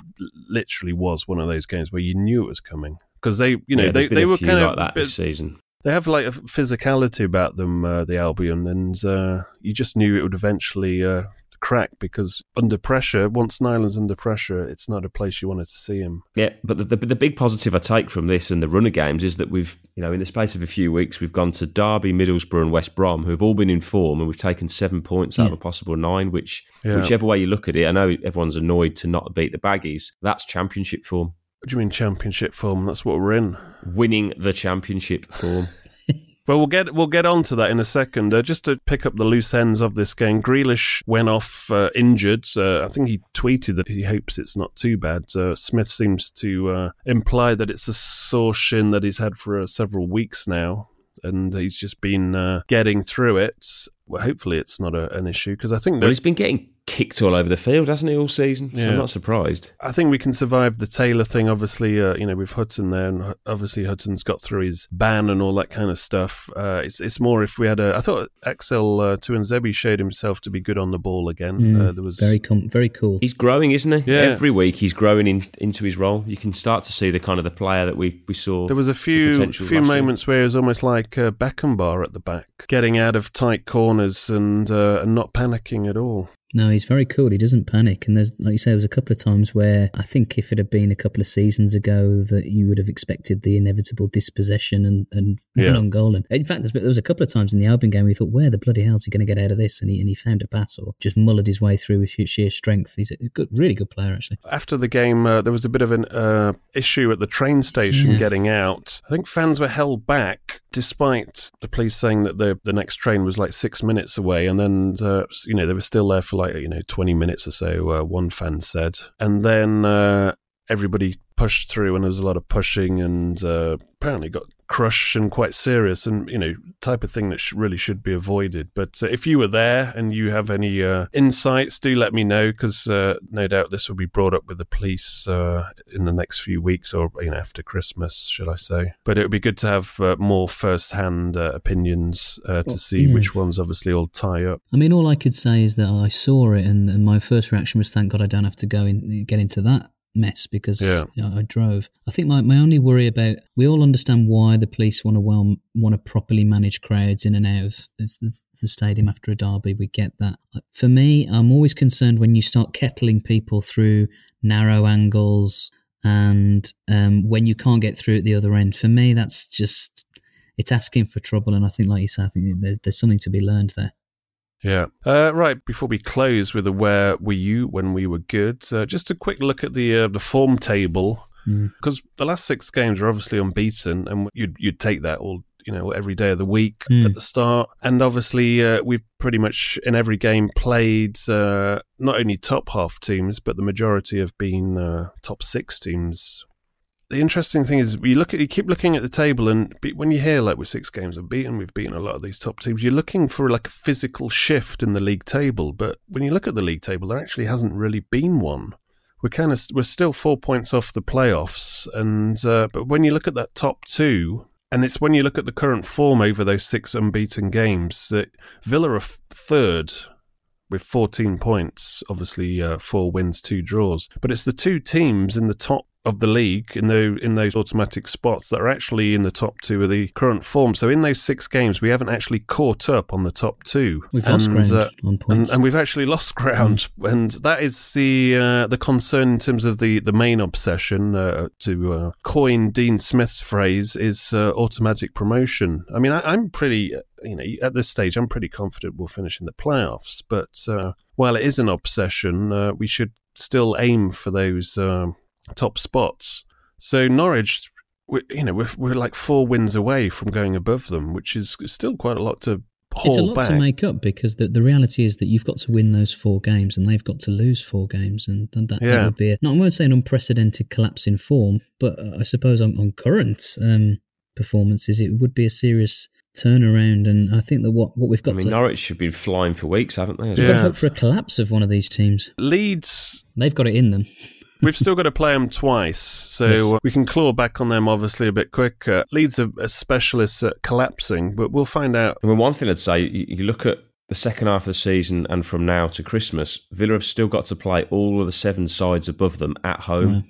literally was one of those games where you knew it was coming because they, you know, Yeah, they they were kind like of that bit- this season. they have like a physicality about them, uh, the Albion, and uh, you just knew it would eventually uh, crack because under pressure, once Nyland's under pressure, it's not a place you wanted to see him. Yeah, but the, the, the big positive I take from this and the runner games is that we've, you know, in the space of a few weeks, we've gone to Derby, Middlesbrough, and West Brom, who've all been in form, and we've taken seven points out Yeah. of hmm. a possible nine. Which, Yeah. whichever way you look at it, I know everyone's annoyed to not beat the Baggies. That's championship form, What do you mean championship form? That's what we're in. winning the championship form. Well, we'll get we'll get on to that in a second. Uh, just to pick up the loose ends of this game, Grealish went off uh, injured. Uh, I think he tweeted that he hopes it's not too bad. Uh, Smith seems to uh, imply that it's a sore shin that he's had for uh, several weeks now, and he's just been uh, getting through it. Well, hopefully it's not a, an issue because I think Well, he's been getting kicked all over the field, hasn't he, all season? So Yeah. I'm not surprised. I think we can survive the Taylor thing. Obviously, uh, you know, with Hutton there, and obviously Hutton's got through his ban and all that kind of stuff. Uh, it's it's more if we had a. I thought Axel uh, Tuanzebe showed himself to be good on the ball again. Mm, uh, there was very com- very cool. He's growing, isn't he? Yeah. Every week he's growing in, into his role. You can start to see the kind of the player that we, we saw. There was a few few last year. moments where it was almost like uh, Beckenbauer at the back, getting out of tight corners and uh, and not panicking at all. No, he's very cool. He doesn't panic. And there's, like you say, there was a couple of times where I think if it had been a couple of seasons ago, that you would have expected the inevitable dispossession and, and yeah. on goal. And in fact, there was a couple of times in the Albion game where you thought, where the bloody hell is he going to get out of this? And he, and he found a pass or just mullered his way through with sheer strength. He's a good, really good player, actually. After the game, uh, there was a bit of an uh, issue at the train station Yeah. getting out. I think fans were held back, despite the police saying that the the next train was like six minutes away, and then uh, you know they were still there for like you know twenty minutes or so. Uh, one fan said, and then uh, everybody pushed through, and there was a lot of pushing, and uh, apparently got crushed and quite serious, and you know type of thing that sh- really should be avoided. But uh, if you were there and you have any uh, insights, do let me know because uh, no doubt this will be brought up with the police uh, in the next few weeks or you know after Christmas, should I say? But it would be good to have uh, more first-hand uh, opinions uh, to Well, see yeah. which ones obviously all tie up. I mean, all I could say is that I saw it, and, and my first reaction was, "Thank God I don't have to go in get into that mess," because Yeah. you know, I drove. I think my, my only worry about we all understand why the police want to well want to properly manage crowds in and out of, of the, the stadium after a derby. We get that. For me, I'm always concerned when you start kettling people through narrow angles and um, when you can't get through at the other end. For me, that's just it's asking for trouble, and I think, like you said, I think there, there's something to be learned there. Yeah. Uh, right. Before we close with the where were you when we were good, uh, just a quick look at the uh, the form table Mm. because the last six games are obviously unbeaten, and you'd you'd take that all you know every day of the week Mm. at the start, and obviously uh, we've pretty much in every game played uh, not only top half teams, but the majority have been uh, top six teams. The interesting thing is, you look at you keep looking at the table, and be- when you hear like we're six games unbeaten, we've beaten a lot of these top teams. You're looking for like a physical shift in the league table, but when you look at the league table, there actually hasn't really been one. We're kind of we're still four points off the playoffs, and uh, but when you look at that top two, and it's when you look at the current form over those six unbeaten games that Villa are third with 14 points, obviously uh, four wins, two draws. But it's the two teams in the top of the league in the in those automatic spots that are actually in the top two of the current form. So in those six games, we haven't actually caught up on the top two. We've lost And, ground uh, and, and we've actually lost ground, and that is the uh, the concern in terms of the the main obsession. Uh, to uh, coin Dean Smith's phrase, is uh, automatic promotion. I mean, I, I'm pretty, uh, you know, at this stage, I'm pretty confident we'll finish in the playoffs. But uh, while it is an obsession, uh, we should still aim for those um, top spots. So Norwich. we you know, we're, we're like four wins away from going above them, which is still quite a lot to haul it's a lot back. to make up because the, the reality is that you've got to win those four games and they've got to lose four games and, and that, that Yeah. would be a, not I won't say an unprecedented collapse in form but uh, I suppose on, on current um, performances it would be a serious turnaround and I think that what, what we've I got mean, to Norwich should be flying for weeks, haven't they? as we've well? got to hope for a collapse of one of these teams Leeds they've got it in them We've still got to play them twice, so Yes. uh, we can claw back on them obviously a bit quicker. Leeds are, are specialists at collapsing, but we'll find out. I mean, one thing I'd say, you, you look at the second half of the season and from now to Christmas, Villa have still got to play all of the seven sides above them at home. Wow.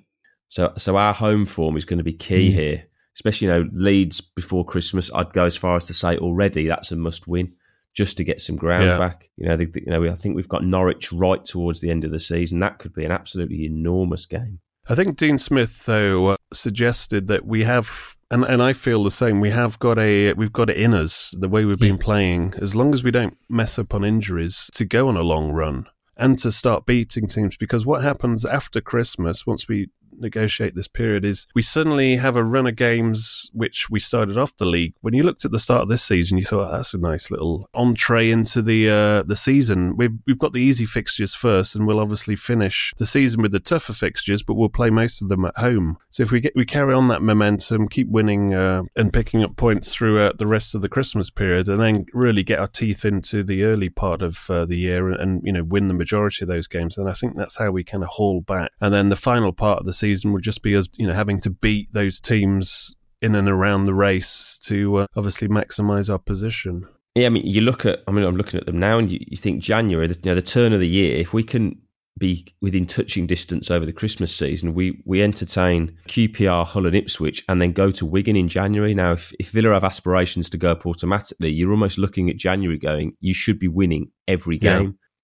So, so our home form is going to be key Mm. here. Especially, you know, Leeds before Christmas. I'd go as far as to say already that's a must win. Just to get some ground Yeah. back. You know, the, the- you know, I think we've got Norwich right towards the end of the season. That could be an absolutely enormous game. I think Dean Smith though uh, suggested that we have, and and I feel the same. We have got a we've got it in us the way we've been playing. As long as we don't mess up on injuries, to go on a long run and to start beating teams. Because what happens after Christmas, once we negotiate this period, is we suddenly have a run of games which we started off the league. When you looked at the start of this season, you thought that's a nice little entree into the uh, the season. We've we've got the easy fixtures first, and we'll obviously finish the season with the tougher fixtures, but we'll play most of them at home. So if we get we carry on that momentum, keep winning uh, and picking up points throughout the rest of the Christmas period, and then really get our teeth into the early part of uh, the year and, and you know win the majority of those games, then I think that's how we kind of haul back. And then the final part of the season would just be us, you know, having to beat those teams in and around the race to uh, obviously maximise our position. Yeah, I mean, you look at. I mean, I'm looking at them now, and you, you think January, the, you know, the turn of the year. If we can be within touching distance over the Christmas season, we we entertain QPR, Hull, and Ipswich, and then go to Wigan in January. Now, if, if Villa have aspirations to go up automatically, you're almost looking at January going, you should be winning every Yeah.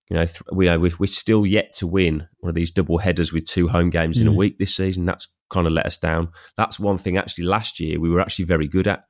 You know, th- we are, we're we're still yet to win one of these double headers with two home games in a Mm. week this season. That's kind of let us down. That's one thing. Actually, last year we were actually very good at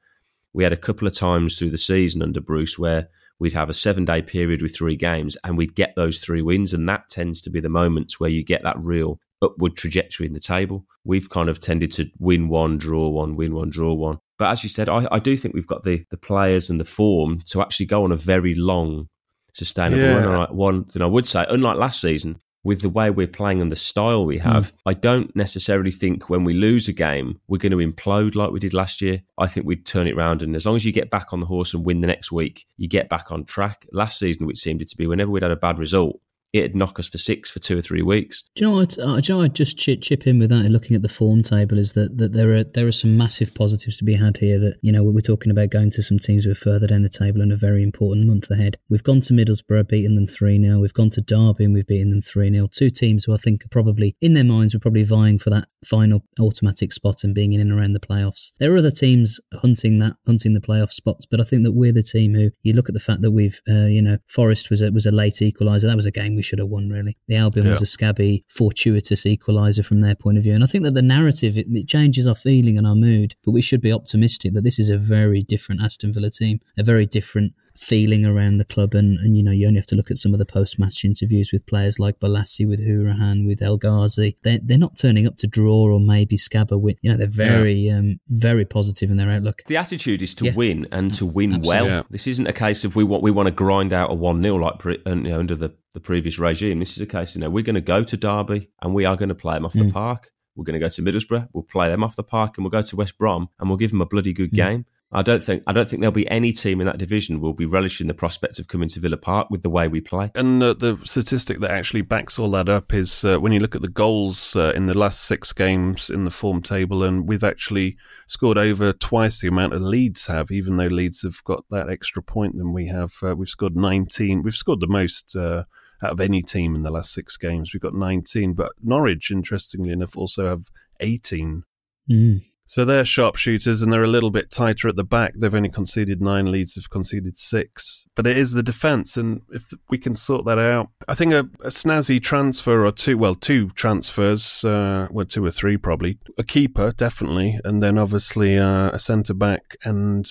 we had a couple of times through the season under Bruce where we'd have a seven day period with three games and we'd get those three wins. And that tends to be the moments where you get that real upward trajectory in the table. We've kind of tended to win one, draw one, win one, draw one. But as you said, I, I do think we've got the, the players and the form to actually go on a very long, sustainable Yeah. And I- One thing I would say, unlike last season, with the way we're playing and the style we hmm. have, I don't necessarily think when we lose a game, we're going to implode like we did last year. I think we'd turn it round. And as long as you get back on the horse and win the next week, you get back on track. Last season, which seemed it to be whenever we'd had a bad result, it'd knock us for six for two or three weeks. Do you know what? Uh, do you know I'd just chip, chip in with that? Looking at the form table, is that, that there are there are some massive positives to be had here. That you know we're talking about going to some teams who are further down the table and a very important month ahead. We've gone to Middlesbrough, beaten them three 0 We've gone to Derby and we've beaten them three 0 Two teams who I think are probably in their minds were probably vying for that final automatic spot and being in and around the playoffs. There are other teams hunting that hunting the playoff spots, but I think that we're the team who you look at the fact that we've uh, you know Forest was a, was a late equaliser. That was a game we should have won really. The Albion was a scabby, fortuitous equaliser from their point of view. And I think that the narrative, it, it changes our feeling and our mood, but we should be optimistic that this is a very different Aston Villa team, a very different feeling around the club. And, and you know, you only have to look at some of the post match interviews with players like Bolasie, with Hourihane, with El Ghazi. They're, they're not turning up to draw or maybe scab a win. You know, they're very, um, very positive in their outlook. The attitude is to Yeah. win and to win Absolutely. well. Yeah. This isn't a case of we want we want to grind out a one 0 like pre, uh, you know, under the, the previous regime. This is a case, you know, we're going to go to Derby and we are going to play them off the Mm. park. We're going to go to Middlesbrough. We'll play them off the park, and we'll go to West Brom and we'll give them a bloody good Mm. game. I don't think I don't think there'll be any team in that division will be relishing the prospect of coming to Villa Park with the way we play. And uh, the statistic that actually backs all that up is uh, when you look at the goals uh, in the last six games in the form table, and we've actually scored over twice the amount of Leeds have, even though Leeds have got that extra point than we have. Uh, we've scored 19. We've scored the most uh, out of any team in the last six games. We've got 19, but Norwich, interestingly enough, also have 18. Mm. So they're sharpshooters and they're a little bit tighter at the back. They've only conceded nine Leeds, have conceded six. But it is the defence, and if we can sort that out, I think a, a snazzy transfer or two, well, two transfers, uh, well, two or three probably. A keeper, definitely, and then obviously uh, a centre back and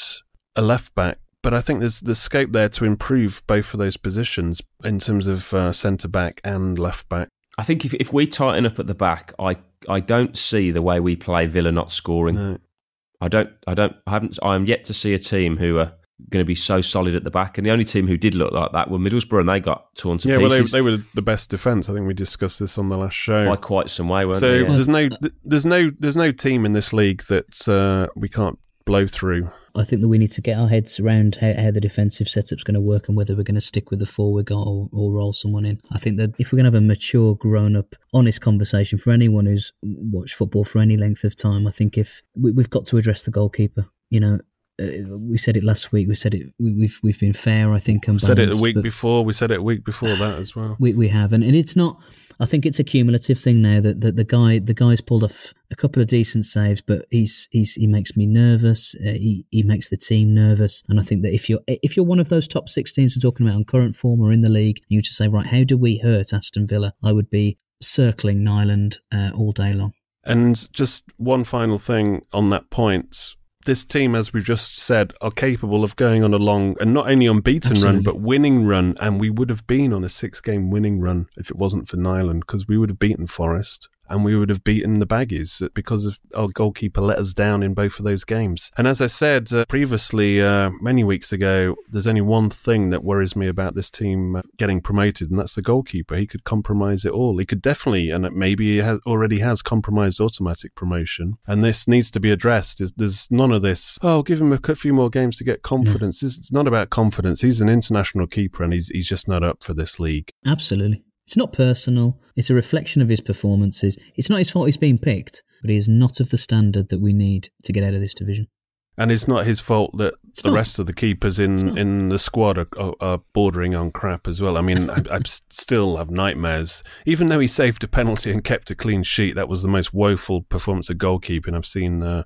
a left back. But I think there's the scope there to improve both of those positions in terms of uh, centre back and left back. I think if if we tighten up at the back, I I don't see the way we play Villa not scoring. No. I don't I don't I haven't I am yet to see a team who are going to be so solid at the back. And the only team who did look like that were Middlesbrough, and they got torn to pieces. Yeah, well, they, they were the best defence. I think we discussed this on the last show. by quite some way, weren't so they? Yeah. there's no there's no there's no team in this league that uh, we can't blow through. I think that we need to get our heads around how, how the defensive setup's going to work and whether we're going to stick with the four we got or, or roll someone in. I think that if we're going to have a mature, grown up, honest conversation for anyone who's watched football for any length of time, I think if we, we've got to address the goalkeeper. You know, uh, we said it last week. We said it. We, we've we've been fair, I think. And We said it the week before. We said it a week before that as well. We we have, and, and it's not. I think it's a cumulative thing now that, that the guy the guy's pulled off a couple of decent saves, but he's he's he makes me nervous. Uh, he he makes the team nervous, and I think that if you're if you're one of those top six teams we're talking about on current form or in the league, you just say right, how do we hurt Aston Villa? I would be circling Nyland uh, all day long. And just one final thing on that point. This team, as we've just said, are capable of going on a long and not only unbeaten run, but winning run. And we would have been on a six game winning run if it wasn't for Nyland, because we would have beaten Forest and we would have beaten the Baggies because of our goalkeeper let us down in both of those games. And as I said uh, previously, uh, many weeks ago, there's only one thing that worries me about this team uh, getting promoted, and that's the goalkeeper. He could compromise it all. He could definitely, and maybe he has, already has compromised automatic promotion. And this needs to be addressed. There's, there's none of this. Oh, give him a few more games to get confidence. This- It's not about confidence. He's an international keeper, and he's he's just not up for this league. Absolutely. It's not personal. It's a reflection of his performances. It's not his fault he's being picked, but he is not of the standard that we need to get out of this division. And it's not his fault that the not. rest of the keepers in, in the squad are, are, are bordering on crap as well. I mean, I still have nightmares. Even though he saved a penalty and kept a clean sheet, that was the most woeful performance of goalkeeping I've seen uh,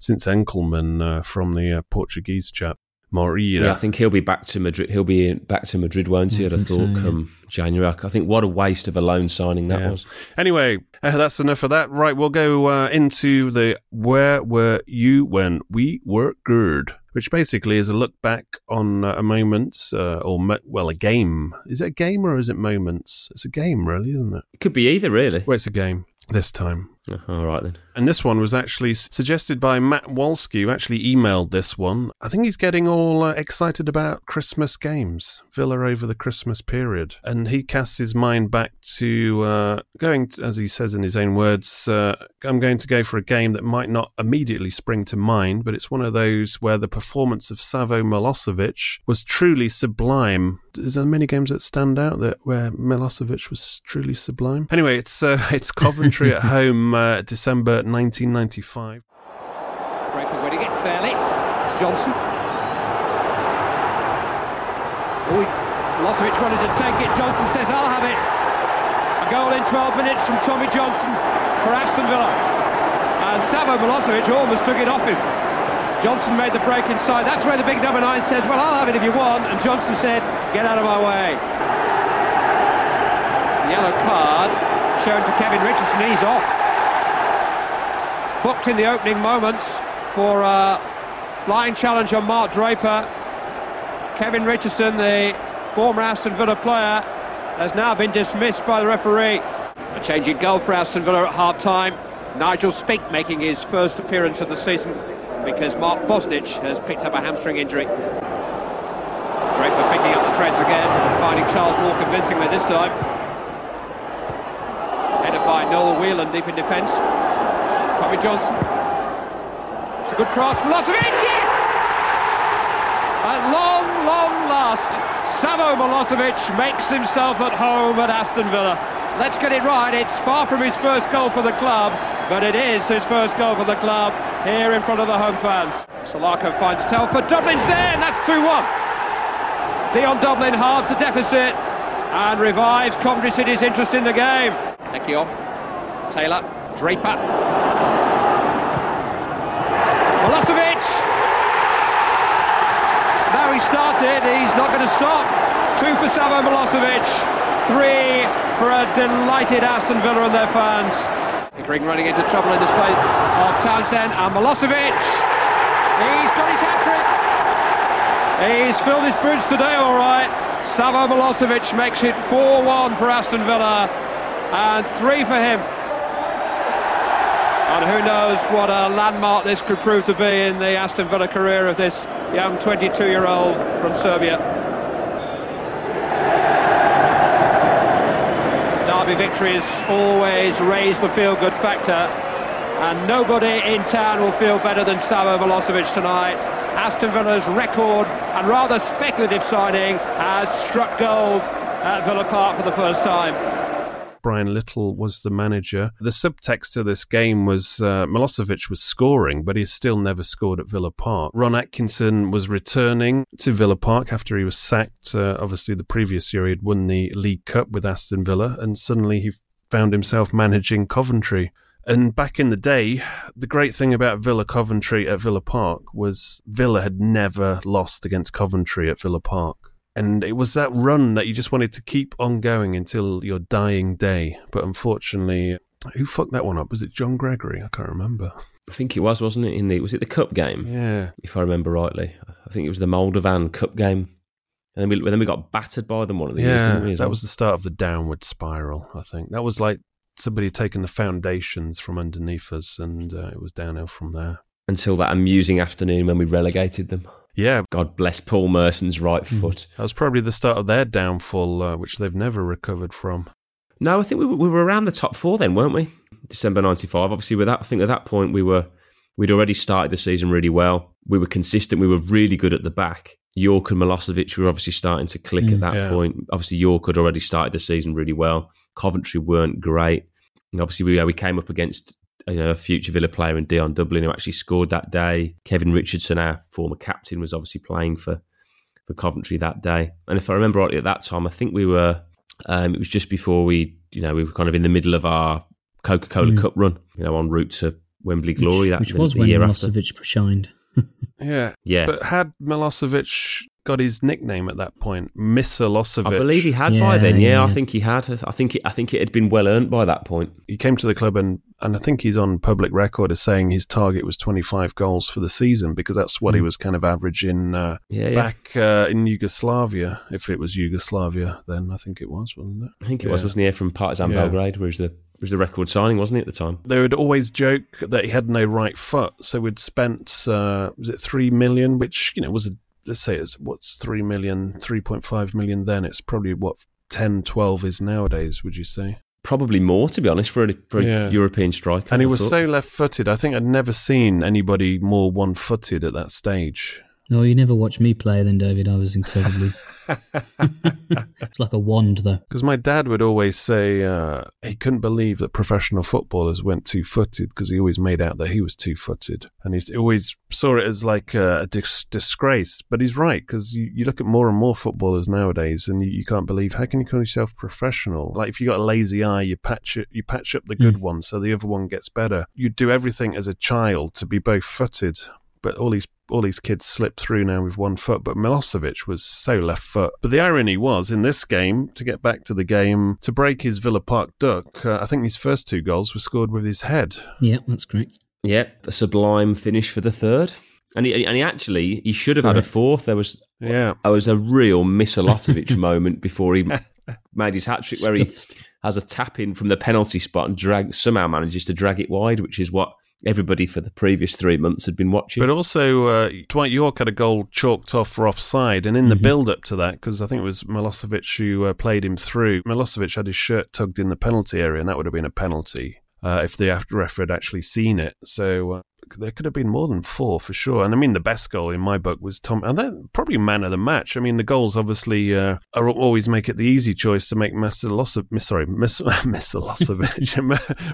since Enckelman uh, from the uh, Portuguese chap. Moreira. Yeah, I think he'll be back to Madrid. He'll be back to Madrid, won't he? I I'd have think so, thought yeah. come January. I think what a waste of a loan signing that Yeah. was. Anyway, uh, that's enough of that. Right, we'll go uh, into the Where Were You When We Were Good, which basically is a look back on uh, a moment, uh, or, mo- well, a game. Is it a game or is it moments? It's a game, really, isn't it? It could be either, really. Well, it's a game this time. Oh, all right then. And this one was actually suggested by Matt Walsky, who actually emailed this one. I think he's getting all uh, excited about Christmas games, Villa over the Christmas period. And he casts his mind back to uh, going, to, as he says in his own words, uh, I'm going to go for a game that might not immediately spring to mind, but it's one of those where the performance of Savo Milosevic was truly sublime. Is there many games that stand out that where Milosevic was truly sublime? Anyway, it's uh, it's Coventry at home, uh, December 1995. Draper winning it fairly. Johnson. Oh, Milosevic wanted to take it. Johnson says, I'll have it. A goal in 12 minutes from Tommy Johnson for Aston Villa. And Savo Milosevic almost took it off him. Johnson made the break inside. That's where the big number nine says, well, I'll have it if you want. And Johnson said, get out of my way. Yellow card shown to Kevin Richardson. He's off. Booked in the opening moments for uh, flying challenge on Mark Draper. Kevin Richardson, the former Aston Villa player, has now been dismissed by the referee. A change in goal for Aston Villa at half time. Nigel Spink making his first appearance of the season because Mark Bosnich has picked up a hamstring injury. Draper picking up the threads again, finding Charles more convincingly this time. By Noel Whelan deep in defence. Tommy Johnson. It's a good cross. Milosevic! Yes! At long, long last, Savo Milosevic makes himself at home at Aston Villa. Let's get it right. It's far from his first goal for the club, but it is his first goal for the club here in front of the home fans. Salako finds Telfer. Dublin's there, and that's 2 1. Dion Dublin halves the deficit and revives Coventry City's interest in the game. Ehiogu, Taylor, Draper. Milosevic! Now he started, he's not going to stop. Two for Savo Milosevic, three for a delighted Aston Villa and their fans. Pickering running into trouble in the space of Townsend and Milosevic. He's got his hat-trick. He's filled his boots today, all right. Savo Milosevic makes it 4-1 for Aston Villa and three for him. And who knows what a landmark this could prove to be in the Aston Villa career of this young 22-year-old from Serbia. Derby victories always raise the feel-good factor, and nobody in town will feel better than Savo Milosevic tonight. Aston Villa's record and rather speculative signing has struck gold at Villa Park for the first time. Brian Little was the manager. The subtext to this game was uh, Milosevic was scoring, but he still never scored at Villa Park. Ron Atkinson was returning to Villa Park after he was sacked. Uh, obviously, the previous year he had won the League Cup with Aston Villa, and suddenly he found himself managing Coventry. And back in the day, the great thing about Villa Coventry at Villa Park was Villa had never lost against Coventry at Villa Park. And it was that run that you just wanted to keep on going until your dying day. But unfortunately, who fucked that one up? Was it John Gregory? I can't remember. I think it was, wasn't it? In the was it the cup game? Yeah, if I remember rightly. I think it was the Moldovan Cup game. And then we then we got battered by them one of the yeah, years, didn't we? That well? was the start of the downward spiral. I think that was like somebody had taken the foundations from underneath us, and uh, it was downhill from there. Until that amusing afternoon when we relegated them. Yeah. God bless Paul Merson's right Mm. foot. That was probably the start of their downfall, uh, which they've never recovered from. No, I think we were, we were around the top four then, weren't we? December '95. Obviously, with that, I think at that point we were we'd already started the season really well. We were consistent. We were really good at the back. Yorke and Milosevic were obviously starting to click Mm, at that yeah. point. Obviously, Yorke had already started the season really well. Coventry weren't great. And obviously, we, we came up against you know, a future Villa player in Dion Dublin who actually scored that day. Kevin Richardson, our former captain, was obviously playing for for Coventry that day. And if I remember rightly, at that time, I think we were. Um, it was just before we, you know, we were kind of in the middle of our Coca Cola Mm. Cup run. You know, en route to Wembley Glory. that which was when year after. Milosevic shined. Yeah. Yeah. But had Milosevic got his nickname at that point, Milosevic? I believe he had by then. Yeah, I think he had. I think it, I think it had been well earned by that point. He came to the club and, and I think he's on public record as saying his target was 25 goals for the season because that's what he Mm. was kind of averaging uh, Yeah, yeah. back uh, in Yugoslavia. If it was Yugoslavia, then I think it was, wasn't it? I think it was, Yeah. wasn't he? From Partizan Yeah. Belgrade, where he was the was the record signing, wasn't he at the time? They would always joke that he had no right foot, so we'd spent uh, was it three million, which you know was a, let's say it's what's three million, 3.5 million then. It's probably what 10, 12 is nowadays. Would you say? Probably more, to be honest, for a, for a Yeah. European striker. And he was so left-footed. I think I'd never seen anybody more one-footed at that stage. No, you never watched me play then, David. I was incredibly. it's like a wand, though. Because my dad would always say uh, he couldn't believe that professional footballers went two-footed because he always made out that he was two-footed, and he always saw it as like a, a dis- disgrace. But he's right because you, you look at more and more footballers nowadays, and you, you can't believe how can you call yourself professional? Like if you got a lazy eye, you patch it, you patch up the good one so the other one gets better. You'd do everything as a child to be both-footed, but all these all these kids slip through now with one foot. But Milosevic was so left foot. But the irony was in this game, to get back to the game, to break his Villa Park duck, uh, I think his first two goals were scored with his head. Yeah, that's correct. Yep, a sublime finish for the third. And he, and he actually he should have had a fourth. There was Yeah. there was a real Misalotovic moment before he made his hat trick, where he has a tap in from the penalty spot and drag somehow manages to drag it wide, which is what everybody for the previous three months had been watching. But also, uh, Dwight Yorke had a goal chalked off for offside, and in the Mhm. build up to that, because I think it was Milosevic who uh, played him through, Milosevic had his shirt tugged in the penalty area, and that would have been a penalty uh, if the referee had actually seen it. So uh, there could have been more than four for sure. And I mean, the best goal in my book was Tom, and then probably man of the match. I mean, the goals obviously uh, are always make it the easy choice to make Milosevic, sorry, Mis- Milosevic,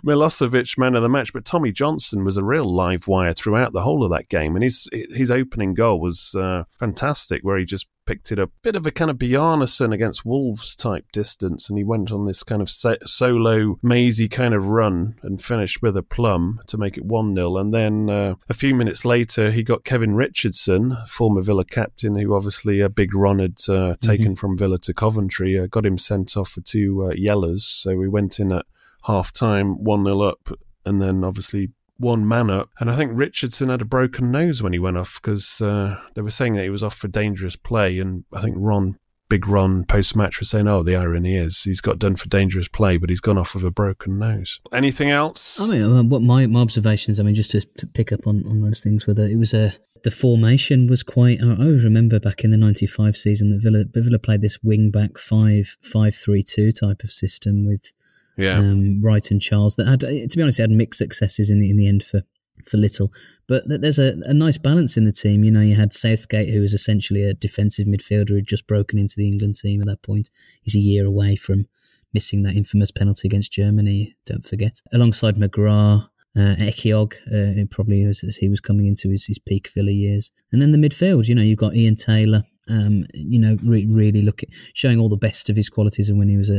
Milosevic man of the match. But Tommy Johnson was a real live wire throughout the whole of that game, and his his opening goal was uh, fantastic, where he just picked it up, bit of a kind of Bjarnason against Wolves type distance, and he went on this kind of se- solo mazy kind of run and finished with a plum to make it one 0 and then uh, a few minutes later he got Kevin Richardson, former Villa captain, who obviously a big Ron had uh, taken from Villa to Coventry, uh, got him sent off for two uh, yellers, so we went in at half time one 0 up, and then obviously one man up. And I think Richardson had a broken nose when he went off because uh, they were saying that he was off for dangerous play. And I think Ron, big Ron, post match was saying, oh, the irony is he's got done for dangerous play, but he's gone off with a broken nose. Anything else? I mean, uh, what my, my observations, I mean, just to, to pick up on, on those things, whether it was a. The formation was quite. I always remember back in the '95 season that Villa, Villa played this wing back five five three two type of system with Yeah. um, Wright and Charles that had, to be honest, had mixed successes in the in the end for for Little, but there's a, a nice balance in the team. You know, you had Southgate, who was essentially a defensive midfielder, who'd just broken into the England team at that point. He's a year away from missing that infamous penalty against Germany. Don't forget. Alongside McGrath, uh, Ehiogu, uh, probably as, as, he was coming into his, his peak Villa years. And then the midfield, you know, you've got Ian Taylor, um, you know, re- really looking, showing all the best of his qualities and when he was at,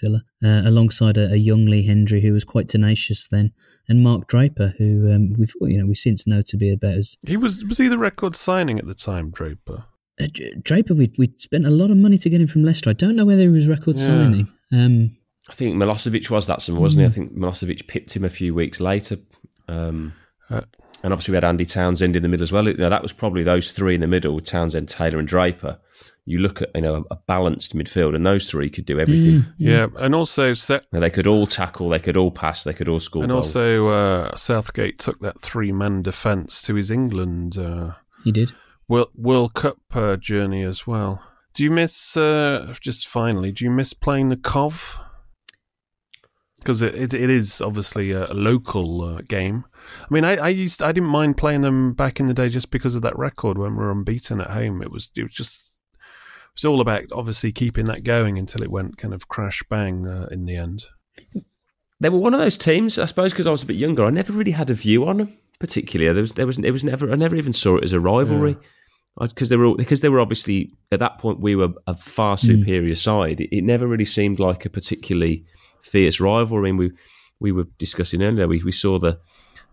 Villa, uh, alongside a, a, young Lee Hendrie who was quite tenacious then, and Mark Draper, who um, we've you know we since know to be about as he was was he the record signing at the time, Draper. Uh, Draper, we we spent a lot of money to get him from Leicester. I don't know whether he was record yeah. signing. Um, I think Milosevic was that summer, wasn't mm. he? I think Milosevic pipped him a few weeks later. Um, uh, and obviously we had Andy Townsend in the middle as well. You know, that was probably those three in the middle Townsend, Taylor, and Draper. You look at you know a balanced midfield, and those three could do everything. Mm, yeah. yeah. and also set. they could all tackle, they could all pass, they could all score. And goals. also uh, Southgate took that three man defence to his England. Uh, he did. World, World Cup uh, journey as well. Do you miss uh, just finally? Do you miss playing the Cov? Because it, it, it is obviously a, local uh, game. I mean, I, I used I didn't mind playing them back in the day just because of that record when we were unbeaten at home. It was it was just it was all about obviously keeping that going until it went kind of crash bang uh, in the end. They were one of those teams, I suppose, because I was a bit younger. I never really had a view on them particularly. There was there was it was never I never even saw it as a rivalry. Because they were because they were obviously at that point we were a far hmm. superior mm. side. It, it never really seemed like a particularly fierce rivalry. I mean, we we were discussing earlier. We we saw the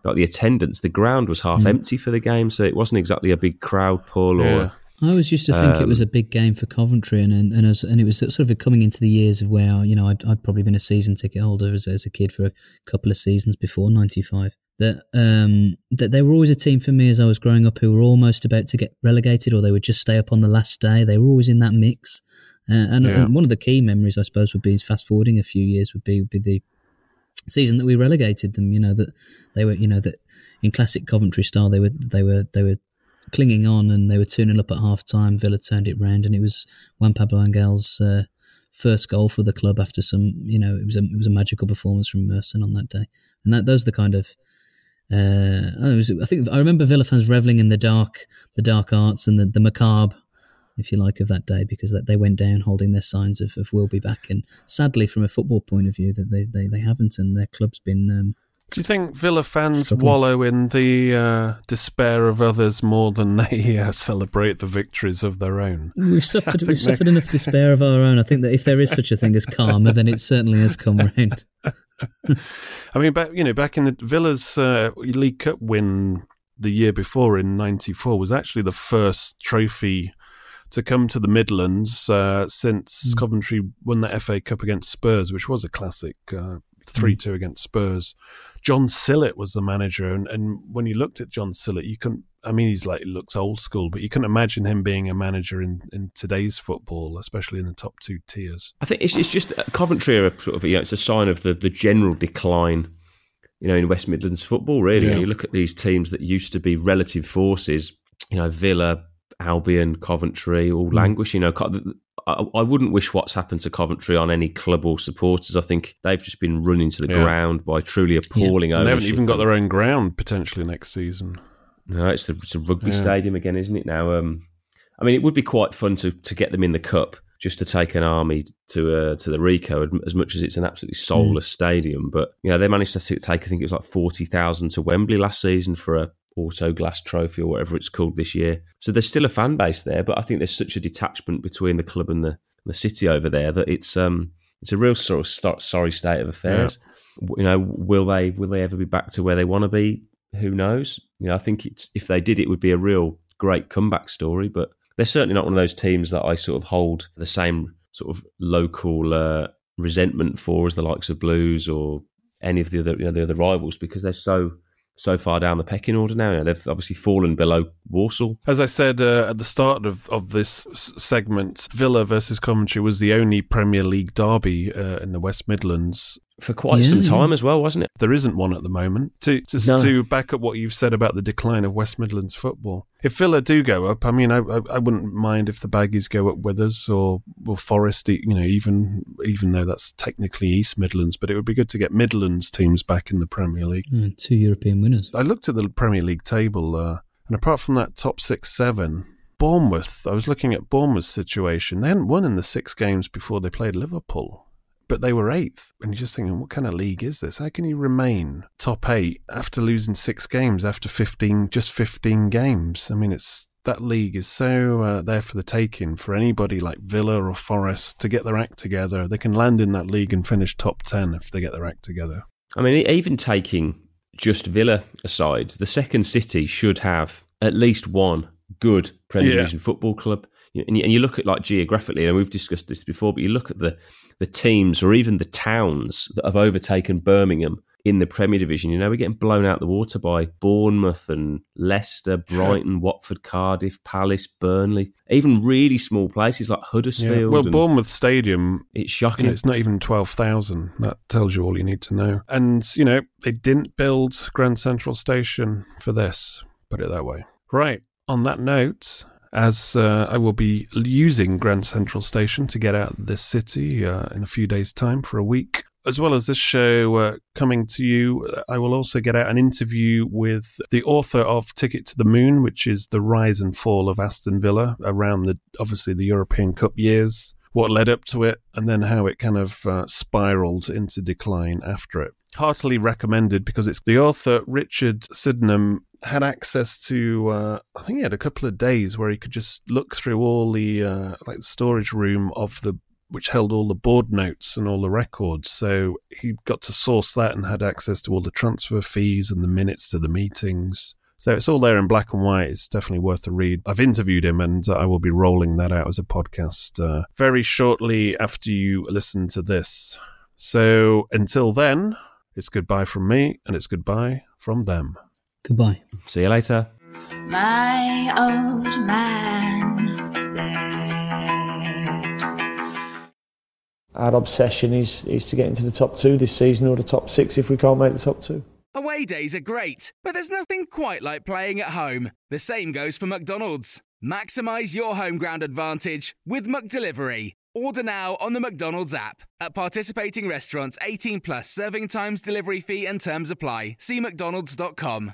like the attendance. The ground was half mm. empty for the game, so it wasn't exactly a big crowd pull or. Yeah. I always used to think um, it was a big game for Coventry, and and and, as, and, it was sort of coming into the years of where you know I'd, I'd probably been a season ticket holder as, as a kid for a couple of seasons before '95. That um that they were always a team for me as I was growing up who were almost about to get relegated, or they would just stay up on the last day. They were always in that mix, uh, and, yeah. and, one of the key memories, I suppose, would be fast forwarding a few years would be would be the season that we relegated them. You know that they were, you know that in classic Coventry style, they were they were they were clinging on and they were turning up at half time. Villa turned it round, and it was Juan Pablo Angel's uh, first goal for the club after some, you know, it was a it was a magical performance from Merson on that day, and that those are the kind of. Uh, I, was, I think I remember Villa fans reveling in the dark, the dark arts and the, the macabre if you like, of that day because that they went down holding their signs of, of "We'll be back." And sadly, from a football point of view, that they they, they haven't, and their club's been. Um, do you think Villa fans struggling. wallow in the uh, despair of others more than they uh, celebrate the victories of their own? We've suffered we've suffered enough despair of our own. I think that if there is such a thing as karma, then it certainly has come round. I mean, back you know, back in the Villa's uh, League Cup win the year before in '94 was actually the first trophy to come to the Midlands uh, since mm. Coventry won the FA Cup against Spurs, which was a classic uh, three two mm. against Spurs. John Sillett was the manager, and, and when you looked at John Sillett, you couldn't. I mean, he's like he looks old school, but you couldn't imagine him being a manager in, in today's football, especially in the top two tiers. I think it's it's just uh, Coventry are a sort of you know, it's a sign of the the general decline you know, in West Midlands football, really. Yeah. You look at these teams that used to be relative forces, you know, Villa, Albion, Coventry, all mm. languish. You know, I, I, wouldn't wish what's happened to Coventry on any club or supporters. I think they've just been run into the yeah. ground by truly appalling yeah. They haven't even got their own ground potentially next season. No, it's, the, it's a rugby yeah. stadium again, isn't it? Now, um, I mean, it would be quite fun to to get them in the cup just to take an army to uh, to the Ricoh, as much as it's an absolutely soulless mm. stadium. But you know, they managed to take I think it was like forty thousand to Wembley last season for a Autoglass Trophy or whatever it's called this year. So there's still a fan base there, but I think there's such a detachment between the club and the the city over there that it's um it's a real sort of sorry state of affairs. Yeah. You know, will they will they ever be back to where they want to be? Who knows? You know, I think it's, if they did, it would be a real great comeback story. But they're certainly not one of those teams that I sort of hold the same sort of local uh, resentment for as the likes of Blues or any of the other you know, the other rivals because they're so so far down the pecking order now. They've obviously fallen below Walsall. As I said uh, at the start of, of this segment, Villa versus Coventry was the only Premier League derby uh, in the West Midlands for quite yeah, some time as well, wasn't it? There isn't one at the moment. To to, no. to back up what you've said about the decline of West Midlands football, if Villa do go up, I mean, I, I, I wouldn't mind if the Baggies go up with us or or Forest, you know, even even though that's technically East Midlands, but it would be good to get Midlands teams back in the Premier League. Mm, two European winners. I looked at the Premier League table, uh, and apart from that top six, seven. Bournemouth, I was looking at Bournemouth's situation. They hadn't won in the six games before they played Liverpool but they were eighth. And you're just thinking, what kind of league is this? How can you remain top eight after losing six games after 15, just 15 games? I mean, it's that league is so uh, there for the taking for anybody like Villa or Forest to get their act together. They can land in that league and finish top 10 if they get their act together. I mean, even taking just Villa aside, the second city should have at least one good Premier yeah. Division football club. And you, and you look at like geographically, and we've discussed this before, but you look at the the teams or even the towns that have overtaken Birmingham in the Premier Division. You know, we're getting blown out the water by Bournemouth and Leicester, Brighton, Watford, Cardiff, Palace, Burnley, even really small places like Huddersfield. Yeah. Well, Bournemouth Stadium, it's shocking. You know, it's not even 12,000. That tells you all you need to know. And, you know, they didn't build Grand Central Station for this, put it that way. Right. On that note, as uh, I will be using Grand Central Station to get out of this city uh, in a few days' time for a week. As well as this show uh, coming to you, I will also get out an interview with the author of Ticket to the Moon, which is the rise and fall of Aston Villa around the obviously the European Cup years, what led up to it, and then how it kind of uh, spiraled into decline after it. Heartily recommended because it's the author Richard Sydenham had access to uh, I think he had a couple of days where he could just look through all the uh, like the storage room of the which held all the board notes and all the records. So he got to source that and had access to all the transfer fees and the minutes to the meetings. So it's all there in black and white. It's definitely worth a read. I've interviewed him and I will be rolling that out as a podcast uh, very shortly after you listen to this. So until then, it's goodbye from me and it's goodbye from them. Goodbye. See you later. My old man said. Our obsession is, is to get into the top two this season or the top six if we can't make the top two. Away days are great, but there's nothing quite like playing at home. The same goes for McDonald's. Maximise your home ground advantage with McDelivery. Order now on the McDonald's app. At participating restaurants, 18 plus serving times, delivery fee, and terms apply. See McDonald's.com.